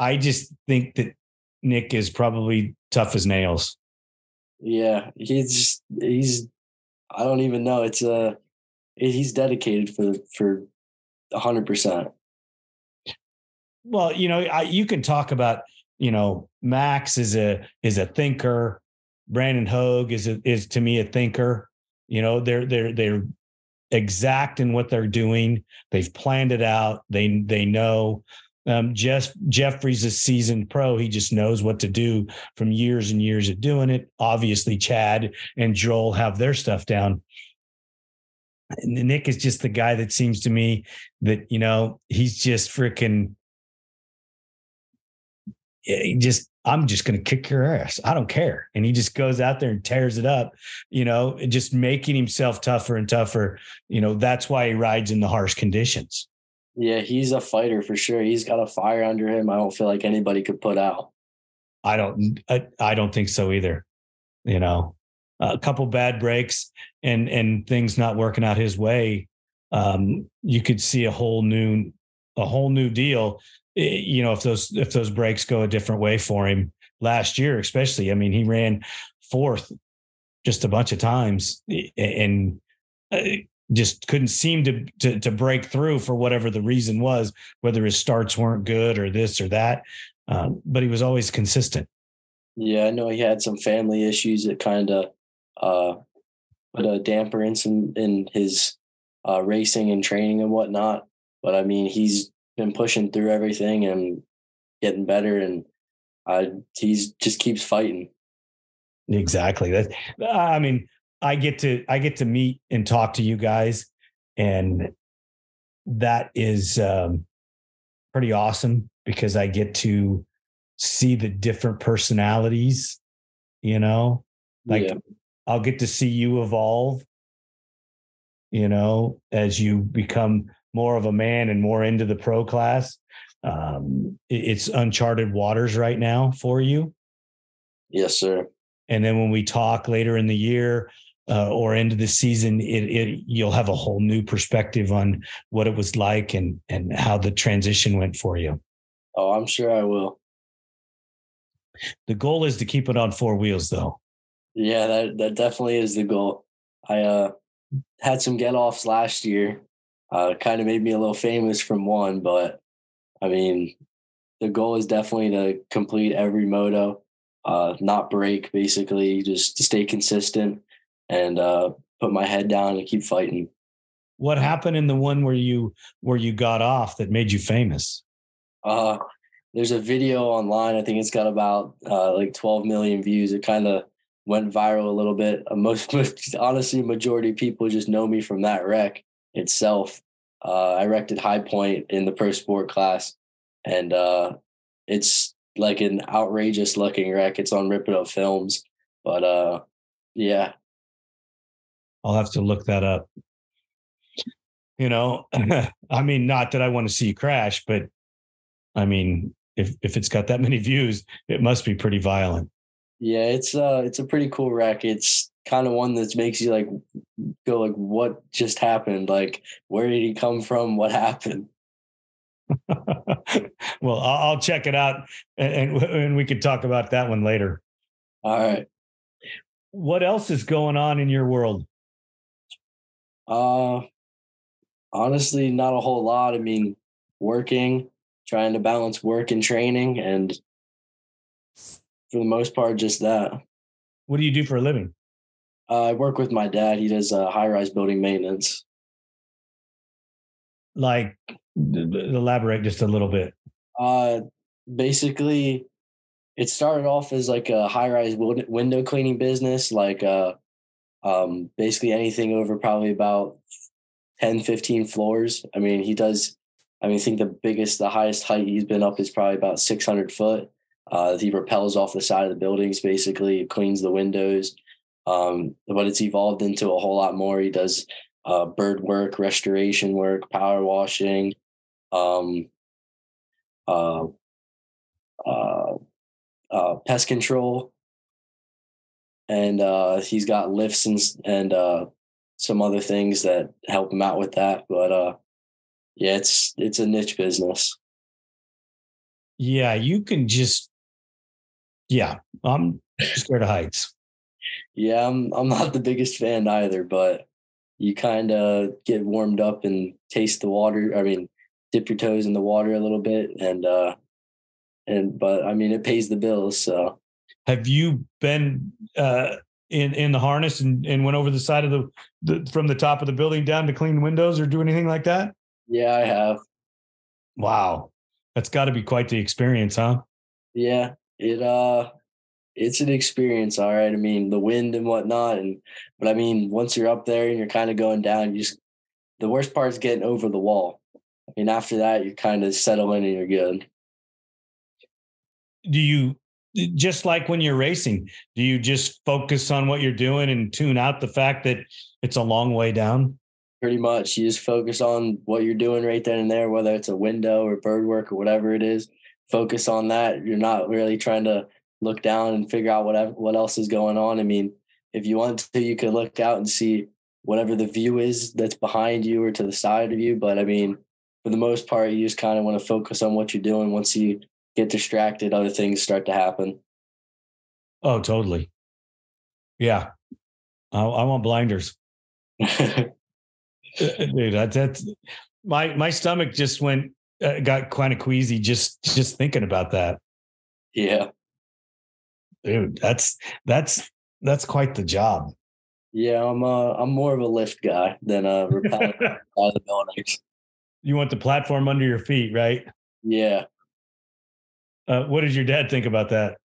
[SPEAKER 1] I just think that Nick is probably tough as nails.
[SPEAKER 2] Yeah, he's he's I don't even know. It's a uh, he's dedicated for for hundred percent.
[SPEAKER 1] Well, you know, I, you can talk about you know Max is a is a thinker. Brandon Hogue is a, is to me a thinker. You know, they're they're they're exact in what they're doing. They've planned it out. They they know. Um, Jeff Jeffrey's a seasoned pro. He just knows what to do from years and years of doing it. Obviously, Chad and Joel have their stuff down. And Nick is just the guy that seems to me that you know he's just freaking just I'm just going to kick your ass. I don't care. And he just goes out there and tears it up, you know, just making himself tougher and tougher. You know, that's why he rides in the harsh conditions.
[SPEAKER 2] Yeah, he's a fighter for sure. He's got a fire under him. I don't feel like anybody could put out.
[SPEAKER 1] I don't I, I don't think so either. You know, a couple bad breaks and and things not working out his way. Um, you could see a whole new a whole new deal you know if those if those breaks go a different way for him last year especially i mean he ran fourth just a bunch of times and uh, just couldn't seem to, to, to break through for whatever the reason was whether his starts weren't good or this or that um, but he was always consistent
[SPEAKER 2] yeah i know he had some family issues that kind of uh, put a damper in some in his uh, racing and training and whatnot but i mean he's been pushing through everything and getting better and I he's just keeps fighting.
[SPEAKER 1] Exactly. That I mean, I get to I get to meet and talk to you guys and that is um, pretty awesome because I get to see the different personalities, you know? Like yeah. I'll get to see you evolve, you know, as you become more of a man and more into the pro class. Um, it's uncharted waters right now for you.
[SPEAKER 2] Yes, sir.
[SPEAKER 1] And then when we talk later in the year uh, or of the season, it, it you'll have a whole new perspective on what it was like and and how the transition went for you.
[SPEAKER 2] Oh, I'm sure I will.
[SPEAKER 1] The goal is to keep it on four wheels, though.
[SPEAKER 2] Yeah, that that definitely is the goal. I uh, had some get offs last year uh, kind of made me a little famous from one, but I mean, the goal is definitely to complete every moto, uh, not break, basically, just to stay consistent and uh, put my head down and keep fighting.
[SPEAKER 1] What happened in the one where you where you got off that made you famous?
[SPEAKER 2] Uh, there's a video online. I think it's got about uh, like 12 million views. It kind of went viral a little bit. Uh, most, honestly, majority of people just know me from that wreck itself. Uh, I wrecked at High Point in the pro sport class, and uh, it's like an outrageous looking wreck. It's on Rip It Up Films, but uh, yeah.
[SPEAKER 1] I'll have to look that up. You know, I mean, not that I want to see you crash, but I mean, if if it's got that many views, it must be pretty violent.
[SPEAKER 2] Yeah, it's uh it's a pretty cool wreck. It's kind of one that makes you like go like what just happened? Like where did he come from? What happened?
[SPEAKER 1] well, I'll, I'll, check it out and, and and we could talk about that one later.
[SPEAKER 2] All right.
[SPEAKER 1] What else is going on in your world?
[SPEAKER 2] Uh honestly, not a whole lot. I mean, working, trying to balance work and training and for the most part just that.
[SPEAKER 1] What do you do for a living?
[SPEAKER 2] Uh, I work with my dad. He does uh, high-rise building maintenance.
[SPEAKER 1] Like elaborate just a little bit.
[SPEAKER 2] Uh basically it started off as like a high-rise window cleaning business like uh um basically anything over probably about 10 15 floors. I mean he does i mean i think the biggest the highest height he's been up is probably about 600 foot. Uh he repels off the side of the buildings basically cleans the windows. Um but it's evolved into a whole lot more. He does uh bird work restoration work power washing. Um uh uh uh, pest control, and uh, he's got lifts and and uh, some other things that help him out with that. But uh, yeah, it's it's a niche business.
[SPEAKER 1] Yeah, you can just yeah. I'm scared of heights.
[SPEAKER 2] Yeah, I'm I'm not the biggest fan either, but you kind of get warmed up and taste the water. I mean, dip your toes in the water a little bit, and uh, and but I mean it pays the bills. So
[SPEAKER 1] have you been uh, in in the harness and, and went over the side of the, the from the top of the building down to clean windows or do anything like that?
[SPEAKER 2] Yeah, I have.
[SPEAKER 1] Wow. That's got to be quite the experience, huh?
[SPEAKER 2] Yeah. It uh it's an experience, all right. I mean, the wind and whatnot. And but I mean, once you're up there and you're kind of going down, you just the worst part is getting over the wall. I mean, after that, you're kind of settle in and you're good
[SPEAKER 1] do you just like when you're racing do you just focus on what you're doing and tune out the fact that it's a long way down?
[SPEAKER 2] Pretty much you just focus on what you're doing right then and there whether it's a window or bird work or whatever it is. Focus on that. You're not really trying to look down and figure out whatever what else is going on. I mean if you want to you could look out and see whatever the view is that's behind you or to the side of you but i mean for the most part you just kind of want to focus on what you're doing once you get distracted, other things start to happen.
[SPEAKER 1] Oh, totally. Yeah. I, I want blinders. Uh, dude, that, that's my, my stomach just went, uh, got kind of queasy just, just thinking about that.
[SPEAKER 2] Yeah.
[SPEAKER 1] Dude, that's, that's, that's quite the job.
[SPEAKER 2] Yeah. I'm, uh, I'm more of a lift guy than a repel out of the buildings.
[SPEAKER 1] You want the platform under your feet, right?
[SPEAKER 2] Yeah.
[SPEAKER 1] Uh, what does your dad think about that?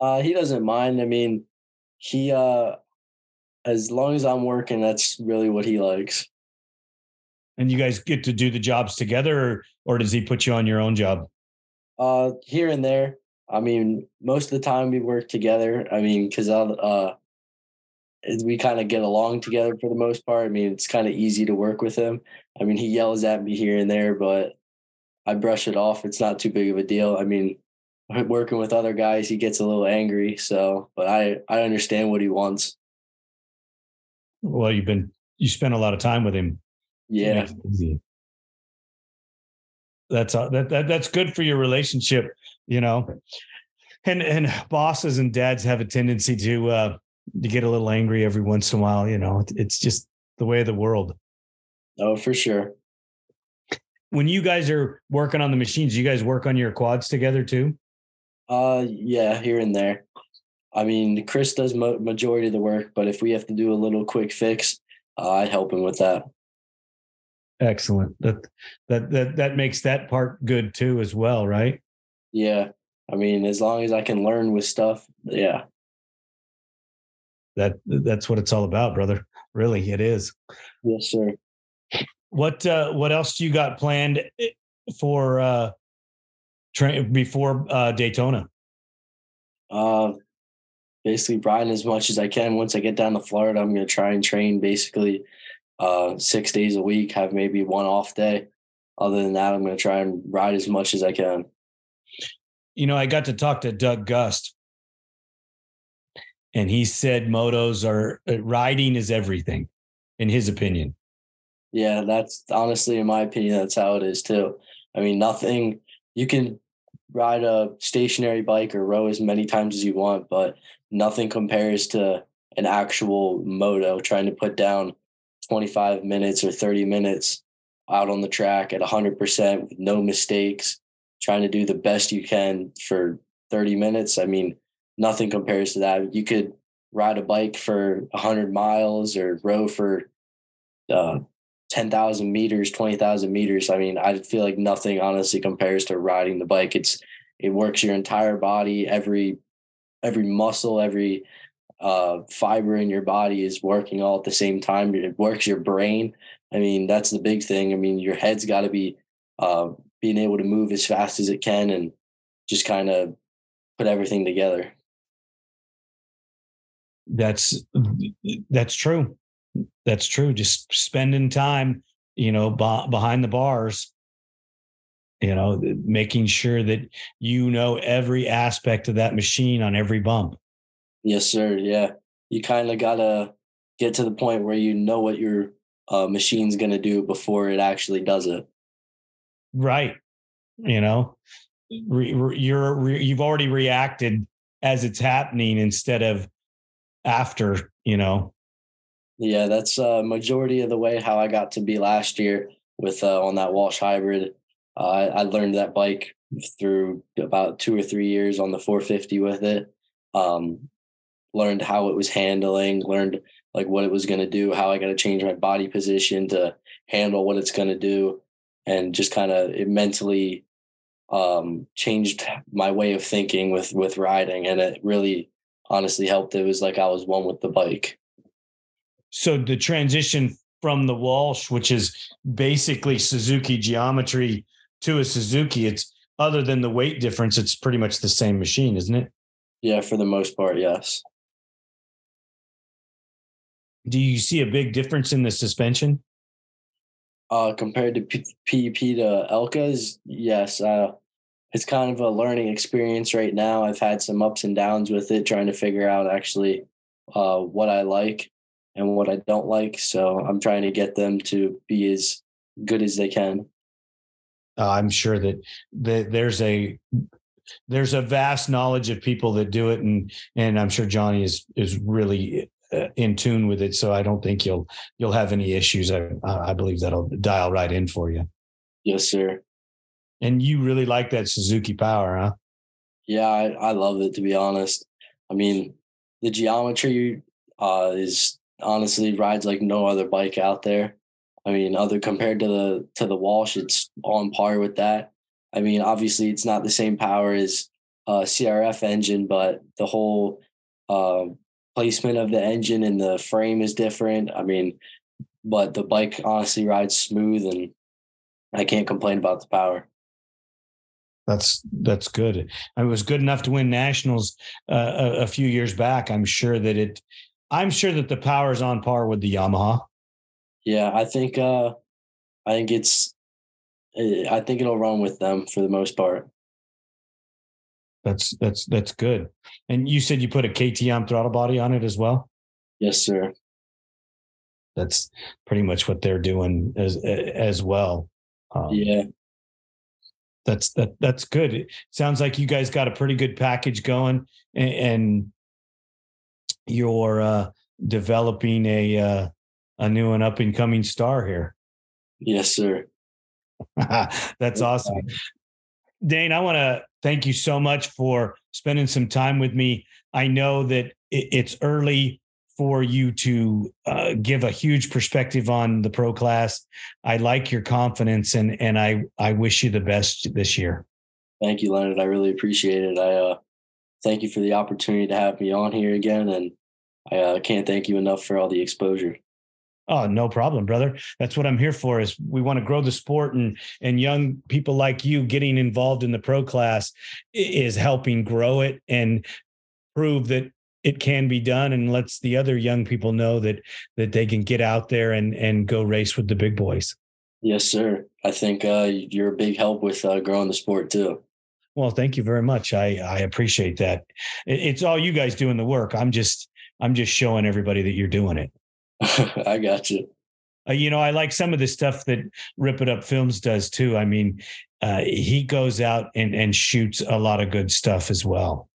[SPEAKER 2] Uh, he doesn't mind. I mean, he uh, as long as I'm working, that's really what he likes.
[SPEAKER 1] And you guys get to do the jobs together, or, or does he put you on your own job?
[SPEAKER 2] Uh, here and there. I mean, most of the time we work together. I mean, because uh, we kind of get along together for the most part. I mean, it's kind of easy to work with him. I mean, he yells at me here and there, but I brush it off. It's not too big of a deal. I mean, working with other guys, he gets a little angry. So, but I I understand what he wants.
[SPEAKER 1] Well, you've been you spent a lot of time with him.
[SPEAKER 2] Yeah.
[SPEAKER 1] That's uh, that, that that's good for your relationship, you know. And and bosses and dads have a tendency to uh to get a little angry every once in a while, you know. It's just the way of the world.
[SPEAKER 2] Oh, for sure
[SPEAKER 1] when you guys are working on the machines, you guys work on your quads together too?
[SPEAKER 2] Uh, yeah, here and there. I mean, Chris does mo- majority of the work, but if we have to do a little quick fix, uh, I help him with that.
[SPEAKER 1] Excellent. That that that that makes that part good too, as well, right?
[SPEAKER 2] Yeah. I mean, as long as I can learn with stuff, yeah.
[SPEAKER 1] That that's what it's all about, brother. Really, it is.
[SPEAKER 2] Yes, sir.
[SPEAKER 1] What uh, what else do you got planned eh, for uh, train before uh, Daytona?
[SPEAKER 2] Uh, basically riding as much as I can. Once I get down to Florida, I'm going to try and train basically uh, six days a week, have maybe one off day. Other than that, I'm going to try and ride as much as I can.
[SPEAKER 1] You know, I got to talk to Doug Gust, and he said motos are uh, riding is everything, in his opinion.
[SPEAKER 2] Yeah, that's honestly, in my opinion, that's how it is too. I mean, nothing, you can ride a stationary bike or row as many times as you want, but nothing compares to an actual moto trying to put down 25 minutes or 30 minutes out on the track at 100% with no mistakes, trying to do the best you can for 30 minutes. I mean, nothing compares to that. You could ride a bike for 100 miles or row for uh, 10,000 meters, 20,000 meters. I mean, I feel like nothing honestly compares to riding the bike. It's, it works your entire body, every, every muscle, every uh, fiber in your body is working all at the same time. It works your brain. I mean, that's the big thing. I mean, your head's got to be uh, being able to move as fast as it can and just kind of put everything together.
[SPEAKER 1] That's that's true. That's true. Just spending time, you know, b- behind the bars, you know, making sure that you know every aspect of that machine on every bump.
[SPEAKER 2] Yes, sir. Yeah. You kind of got to get to the point where you know what your uh, machine's going to do before it actually does it.
[SPEAKER 1] Right. You know, re, re, you're re, you've already reacted as it's happening instead of after, you know.
[SPEAKER 2] Yeah, that's a uh, majority of the way how I got to be last year with uh, on that Walsh hybrid. Uh, I, learned that bike through about two or three years on the 450 with it. Um, learned how it was handling, learned like what it was going to do, how I got to change my body position to handle what it's going to do, and just kind of it mentally um, changed my way of thinking with with riding, and it really honestly helped. It was like I was one with the bike.
[SPEAKER 1] So the transition from the Walsh, which is basically Suzuki geometry, to a Suzuki, it's other than the weight difference, it's pretty much the same machine, isn't it?
[SPEAKER 2] Yeah, for the most part, yes.
[SPEAKER 1] Do you see a big difference in the suspension?
[SPEAKER 2] Uh, compared to P- PEP to Elka's, yes. Uh, it's kind of a learning experience right now. I've had some ups and downs with it, trying to figure out actually uh, what I like and what I don't like. So I'm trying to get them to be as good as they can.
[SPEAKER 1] Uh, I'm sure that, that there's a there's a vast knowledge of people that do it, and and I'm sure Johnny is is really uh, in tune with it. So I don't think you'll you'll have any issues. I I believe that'll dial right in for you.
[SPEAKER 2] Yes, sir.
[SPEAKER 1] And you really like that Suzuki Power, huh?
[SPEAKER 2] Yeah, I, I love it to be honest. I mean, the geometry uh, is honestly rides like no other bike out there. I mean, other compared to the to the Walsh, it's on par with that. I mean, obviously, it's not the same power as a CRF engine, but the whole um, placement of the engine and the frame is different. I mean, but the bike honestly rides smooth, and I can't complain about the power.
[SPEAKER 1] That's that's good. It was good enough to win nationals uh, a, a, few years back. I'm sure that it. I'm sure that the power is on par with the Yamaha.
[SPEAKER 2] Yeah, I think. uh I think it's. Eh, I think it'll run with them for the most part.
[SPEAKER 1] That's that's that's good. And you said you put a KTM throttle body on it as well.
[SPEAKER 2] Yes, sir.
[SPEAKER 1] That's pretty much what they're doing as as well.
[SPEAKER 2] Um, yeah,
[SPEAKER 1] that's that that's good. It sounds like you guys got a pretty good package going, and, and you're uh, developing a uh, a new and up and coming star here.
[SPEAKER 2] Yes, sir.
[SPEAKER 1] that's awesome. Dane, I want to thank you so much for spending some time with me. I know that it's early for you to uh, give a huge perspective on the pro class. I like your confidence and and I I wish you the best this year.
[SPEAKER 2] Thank you, Leonard. I really appreciate it. I uh, thank you for the opportunity to have me on here again, and I uh, can't thank you enough for all the exposure.
[SPEAKER 1] Oh, no problem, brother. That's what I'm here for. Is we want to grow the sport and and young people like you getting involved in the pro class is helping grow it and prove that it can be done and lets the other young people know that that they can get out there and and go race with the big boys.
[SPEAKER 2] Yes, sir. I think uh, you're a big help with uh, growing the sport too.
[SPEAKER 1] Well, thank you very much. I I appreciate that. It's all you guys doing the work. I'm just I'm just showing everybody that you're doing it.
[SPEAKER 2] I got you.
[SPEAKER 1] Uh, you know, I like some of the stuff that Rip It Up Films does too. I mean, uh, he goes out and and shoots a lot of good stuff as well.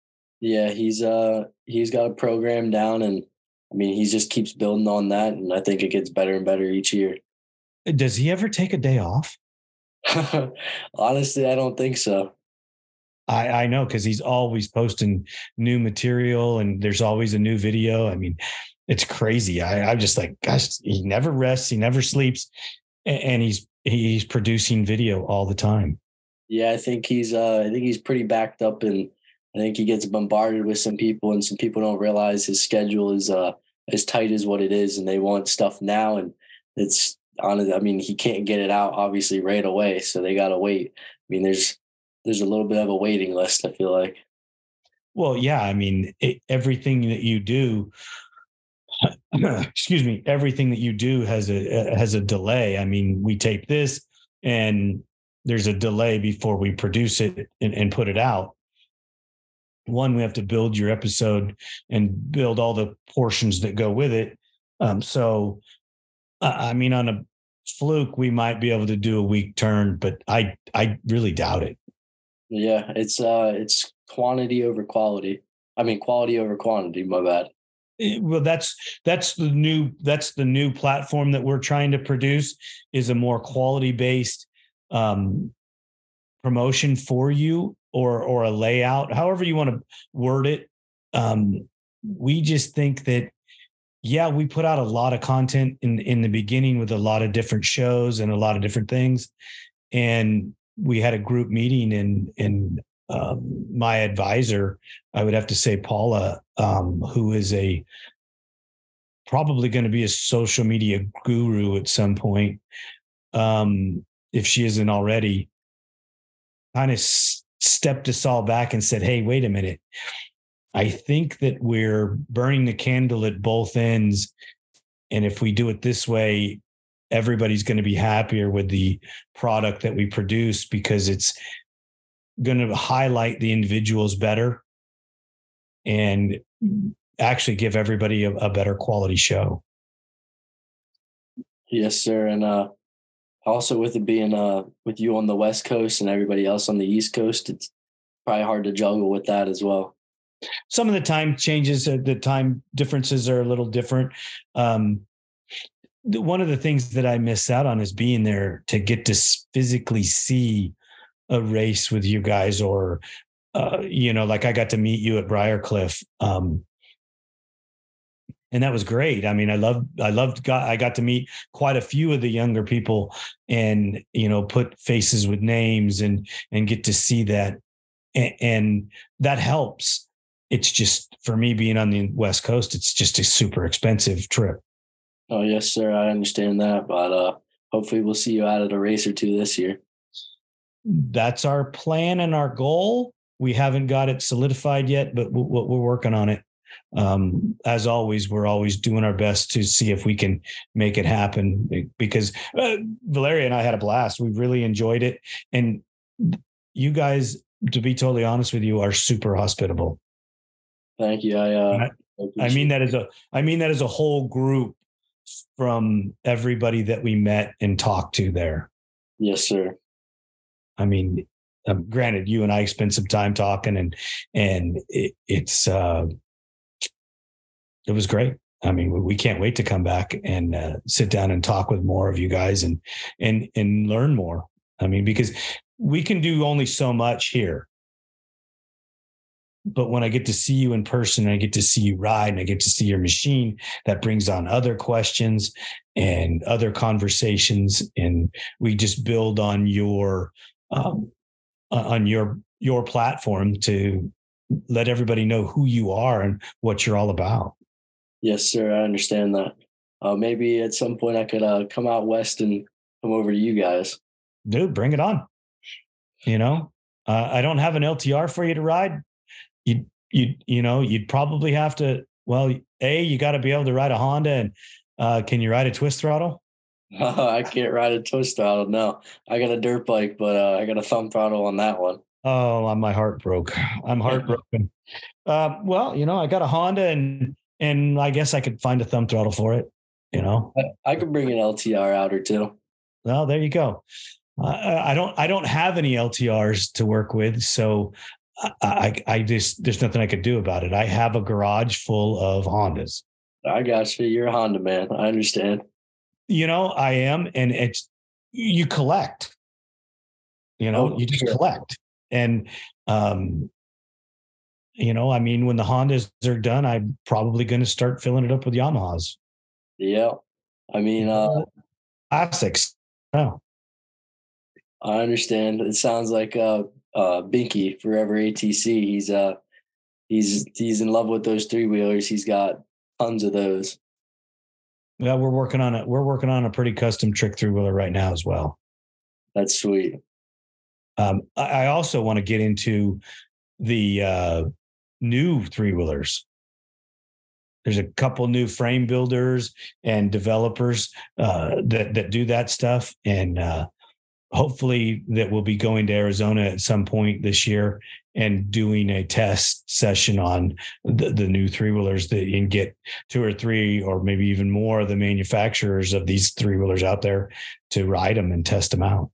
[SPEAKER 2] Yeah, he's uh he's got a program down, and I mean, he just keeps building on that, and I think it gets better and better each year.
[SPEAKER 1] Does he ever take a day off?
[SPEAKER 2] Honestly, I don't think so.
[SPEAKER 1] I, I know because he's always posting new material and there's always a new video. I mean, it's crazy. I, I'm just like, gosh, he never rests, he never sleeps, and, and he's he's producing video all the time.
[SPEAKER 2] Yeah, I think he's uh I think he's pretty backed up and I think he gets bombarded with some people and some people don't realize his schedule is uh as tight as what it is and they want stuff now and it's on I mean he can't get it out obviously right away so they got to wait. I mean there's there's a little bit of a waiting list I feel like.
[SPEAKER 1] Well, yeah, I mean it, everything that you do excuse me, everything that you do has a has a delay. I mean, we tape this and there's a delay before we produce it and, and put it out. One, we have to build your episode and build all the portions that go with it. Um, so, uh, I mean, on a fluke, we might be able to do a week turn, but I I really doubt it.
[SPEAKER 2] Yeah, it's uh, it's quantity over quality. I mean, quality over quantity. My bad.
[SPEAKER 1] Eh, well that's that's the new that's the new platform that we're trying to produce is a more quality based um, promotion for you or or a layout however you want to word it um, we just think that yeah we put out a lot of content in in the beginning with a lot of different shows and a lot of different things and we had a group meeting and and um, my advisor, I would have to say Paula, um, who is a probably going to be a social media guru at some point, um, if she isn't already, kind of s- stepped us all back and said, "Hey, wait a minute." I think that we're burning the candle at both ends. And if we do it this way, everybody's going to be happier with the product that we produce because it's going to highlight the individuals better and actually give everybody a, a, better quality show.
[SPEAKER 2] Yes, sir. And uh, also with it being uh, with you on the West Coast and everybody else on the East Coast, it's probably hard to juggle with that as well.
[SPEAKER 1] Some of the time changes, uh, the time differences are a little different. Um, one of the things that I miss out on is being there to get to physically see a race with you guys or uh, you know like i got to meet you at briarcliff um, and that was great. I mean i love, i loved got i got to meet quite a few of the younger people and you know put faces with names and and get to see that. And, and that helps. It's just for me being on the west coast it's just a super expensive trip
[SPEAKER 2] oh yes sir i understand that but uh hopefully we'll see you out at a race or two this year
[SPEAKER 1] that's our plan and our goal. We haven't got it solidified yet, but we're, we're working on it. Um, as always, we're always doing our best to see if we can make it happen because uh, Valeria and I had a blast. We really enjoyed it. And you guys, to be totally honest with you, are super hospitable.
[SPEAKER 2] Thank you. I, uh,
[SPEAKER 1] I, I mean that as a, I mean that as a whole group from everybody that we met and talked to there.
[SPEAKER 2] Yes, sir.
[SPEAKER 1] I mean, um, granted, you and I spent some time talking, and and it, it's uh, it was great. I mean, we can't wait to come back and uh, sit down and talk with more of you guys and and and learn more. I mean, because we can do only so much here. But when I get to see you in person, I get to see you ride, and I get to see your machine, that brings on other questions and other conversations, and we just build on your um, on your your platform to let everybody know who you are and what you're all about.
[SPEAKER 2] Yes, sir. I understand that. Uh, maybe at some point I could uh, come out west and come over to you guys.
[SPEAKER 1] Dude, bring it on. You know, uh, I don't have an LTR for you to ride. You you you know you'd probably have to. Well, a you got to be able to ride a Honda, and uh, can you ride a twist throttle?
[SPEAKER 2] I can't ride a twist throttle. No, I got a dirt bike, but uh, I got a thumb throttle on that one.
[SPEAKER 1] Oh, my heart broke. I'm heartbroken. uh, well, you know, I got a Honda, and and I guess I could find a thumb throttle for it. You know,
[SPEAKER 2] I, I could bring an LTR out or two.
[SPEAKER 1] Well, there you go. Uh, I don't. I don't have any LTRs to work with, so I, I, just there's nothing I could do about it. I have a garage full of Hondas.
[SPEAKER 2] I got you. You're a Honda man. I understand.
[SPEAKER 1] You know, I am, and it's you collect. You know, oh, you just sure. collect, and um, you know, I mean, when the Hondas are done, I'm probably going to start filling it up with Yamahas.
[SPEAKER 2] Yeah, I mean, uh,
[SPEAKER 1] classics. Oh,
[SPEAKER 2] I understand. It sounds like uh, uh, Binky, Forever ATC. He's uh, he's he's in love with those three wheelers. He's got tons of those.
[SPEAKER 1] Yeah, we're working on it. We're working on a pretty custom trick three wheeler right now as well.
[SPEAKER 2] That's sweet.
[SPEAKER 1] Um, I also want to get into the uh, new three wheelers. There's a couple new frame builders and developers uh, that that do that stuff, and uh, hopefully that we'll be going to Arizona at some point this year and doing a test session on the, the new three wheelers that you can get two or three or maybe even more of the manufacturers of these three wheelers out there to ride them and test them out.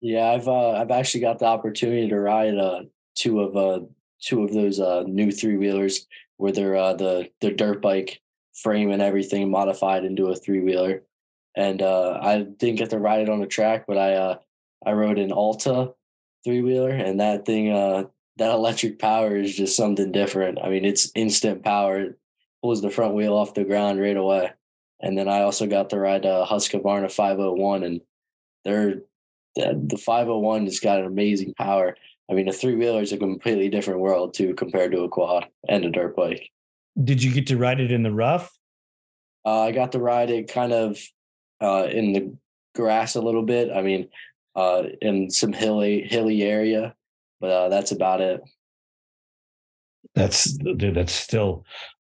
[SPEAKER 2] Yeah, I've uh, I've actually got the opportunity to ride uh, two of uh, two of those uh, new three wheelers where they're uh, the the dirt bike frame and everything modified into a three wheeler. And uh, I didn't get to ride it on the track, but I I rode an Alta three wheeler, and that thing, uh, that electric power is just something different. I mean, it's instant power. It pulls the front wheel off the ground right away. And then I also got to ride a Husqvarna 501, and they're the 501 has got an amazing power. I mean, a three wheeler is a completely different world too compared to a quad and a dirt bike.
[SPEAKER 1] Did you get to ride it in the rough?
[SPEAKER 2] Uh, I got to ride it kind of uh, in the grass a little bit. I mean, uh, in some hilly hilly area, but uh, that's about it.
[SPEAKER 1] That's dude. That's still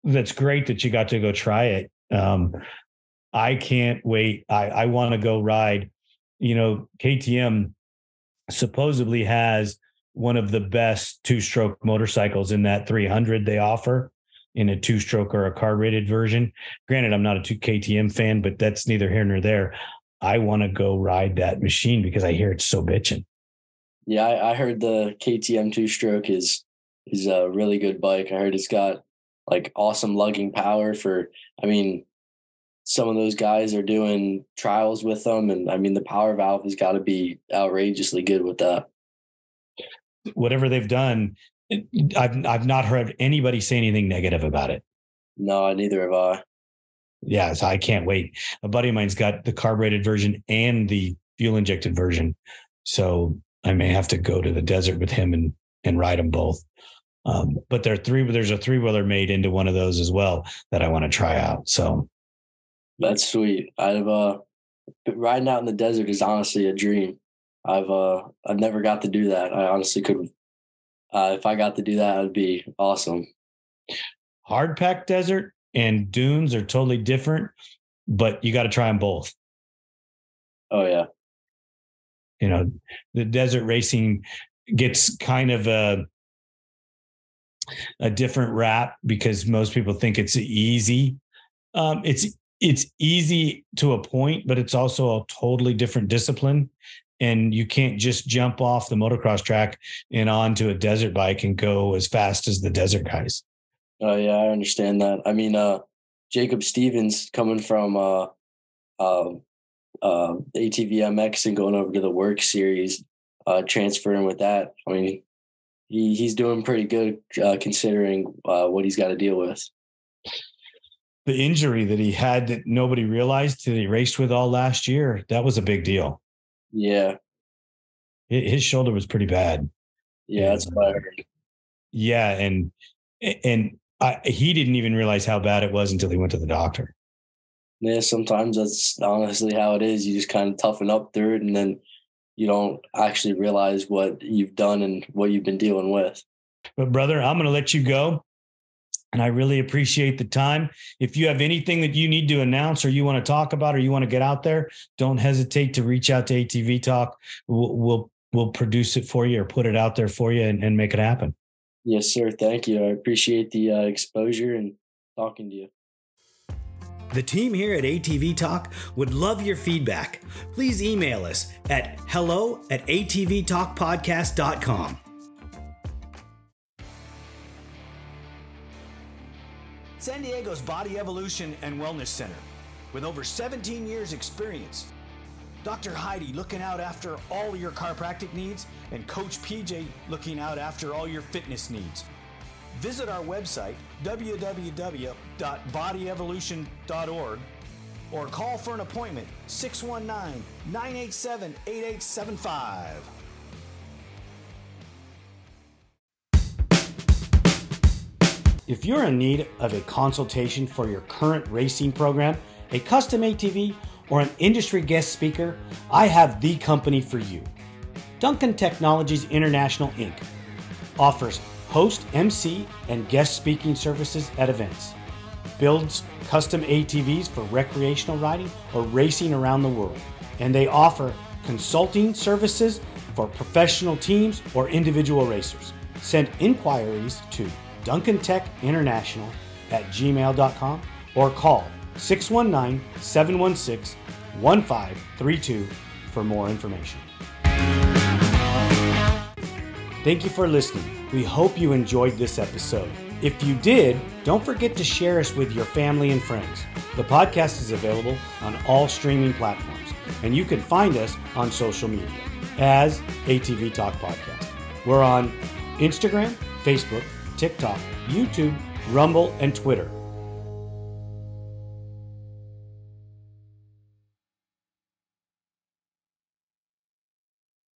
[SPEAKER 1] that's great that you got to go try it. Um, I can't wait. I I want to go ride. You know, KTM supposedly has one of the best two-stroke motorcycles in that 300 they offer in a two-stroke or a carbureted version. Granted, I'm not a two KTM fan, but that's neither here nor there. I want to go ride that machine because I hear it's so bitching.
[SPEAKER 2] Yeah, I, I heard the KTM two stroke is is a really good bike. I heard it's got like awesome lugging power for I mean some of those guys are doing trials with them and I mean the power valve has got to be outrageously good with that.
[SPEAKER 1] Whatever they've done, I've I've not heard anybody say anything negative about it.
[SPEAKER 2] No, neither have I
[SPEAKER 1] yeah, so I can't wait. A buddy of mine's got the carbureted version and the fuel injected version. So I may have to go to the desert with him and and ride them both. Um, but there are three. There's a three wheeler made into one of those as well that I want to try out. So
[SPEAKER 2] that's sweet. I've uh, riding out in the desert is honestly a dream. I've uh, I've never got to do that. I honestly could. Uh, if I got to do that, it'd be awesome.
[SPEAKER 1] Hard packed desert and dunes are totally different, but you got to try them both.
[SPEAKER 2] Oh yeah.
[SPEAKER 1] You know, the desert racing gets kind of a a different rap because most people think it's easy. Um, it's it's easy to a point, but it's also a totally different discipline. And you can't just jump off the motocross track and onto a desert bike and go as fast as the desert guys.
[SPEAKER 2] Oh yeah, I understand that. I mean, uh, Jacob Stevens coming from uh, uh, uh, ATVMX and going over to the WORCS Series, uh, transferring with that. I mean, he he's doing pretty good uh, considering uh, what he's got to deal with.
[SPEAKER 1] The injury that he had that nobody realized that he raced with all last year, that was a big deal.
[SPEAKER 2] Yeah.
[SPEAKER 1] His shoulder was pretty bad.
[SPEAKER 2] Yeah, that's what
[SPEAKER 1] Yeah, and and I, he didn't even realize how bad it was until he went to the doctor.
[SPEAKER 2] Yeah, sometimes that's honestly how it is. You just kind of toughen up through it, and then you don't actually realize what you've done and what you've been dealing with.
[SPEAKER 1] But, brother, I'm going to let you go. And I really appreciate the time. If you have anything that you need to announce or you want to talk about or you want to get out there, don't hesitate to reach out to ATV Talk. We'll, we'll, we'll produce it for you or put it out there for you and, and make it happen.
[SPEAKER 2] Yes, sir. Thank you. I appreciate the uh, exposure and talking to you.
[SPEAKER 1] The team here at ATV Talk would love your feedback. Please email us at hello at atvtalkpodcast.com. San Diego's Body Evolution and Wellness Center. With over 17 years' experience, Dr. Heidi looking out after all your chiropractic needs, and Coach PJ looking out after all your fitness needs. Visit our website, www.bodyevolution.org, or call for an appointment 619 987 8875. If you're in need of a consultation for your current racing program, a custom ATV, or an industry guest speaker, I have the company for you. Duncan Technologies International Inc. offers host, MC, and guest speaking services at events, builds custom ATVs for recreational riding or racing around the world, and they offer consulting services for professional teams or individual racers. Send inquiries to Duncan Tech International at gmail.com or call 619 716 1532 for more information. Thank you for listening. We hope you enjoyed this episode. If you did, don't forget to share us with your family and friends. The podcast is available on all streaming platforms, and you can find us on social media as ATV Talk Podcast. We're on Instagram, Facebook, TikTok, YouTube, Rumble, and Twitter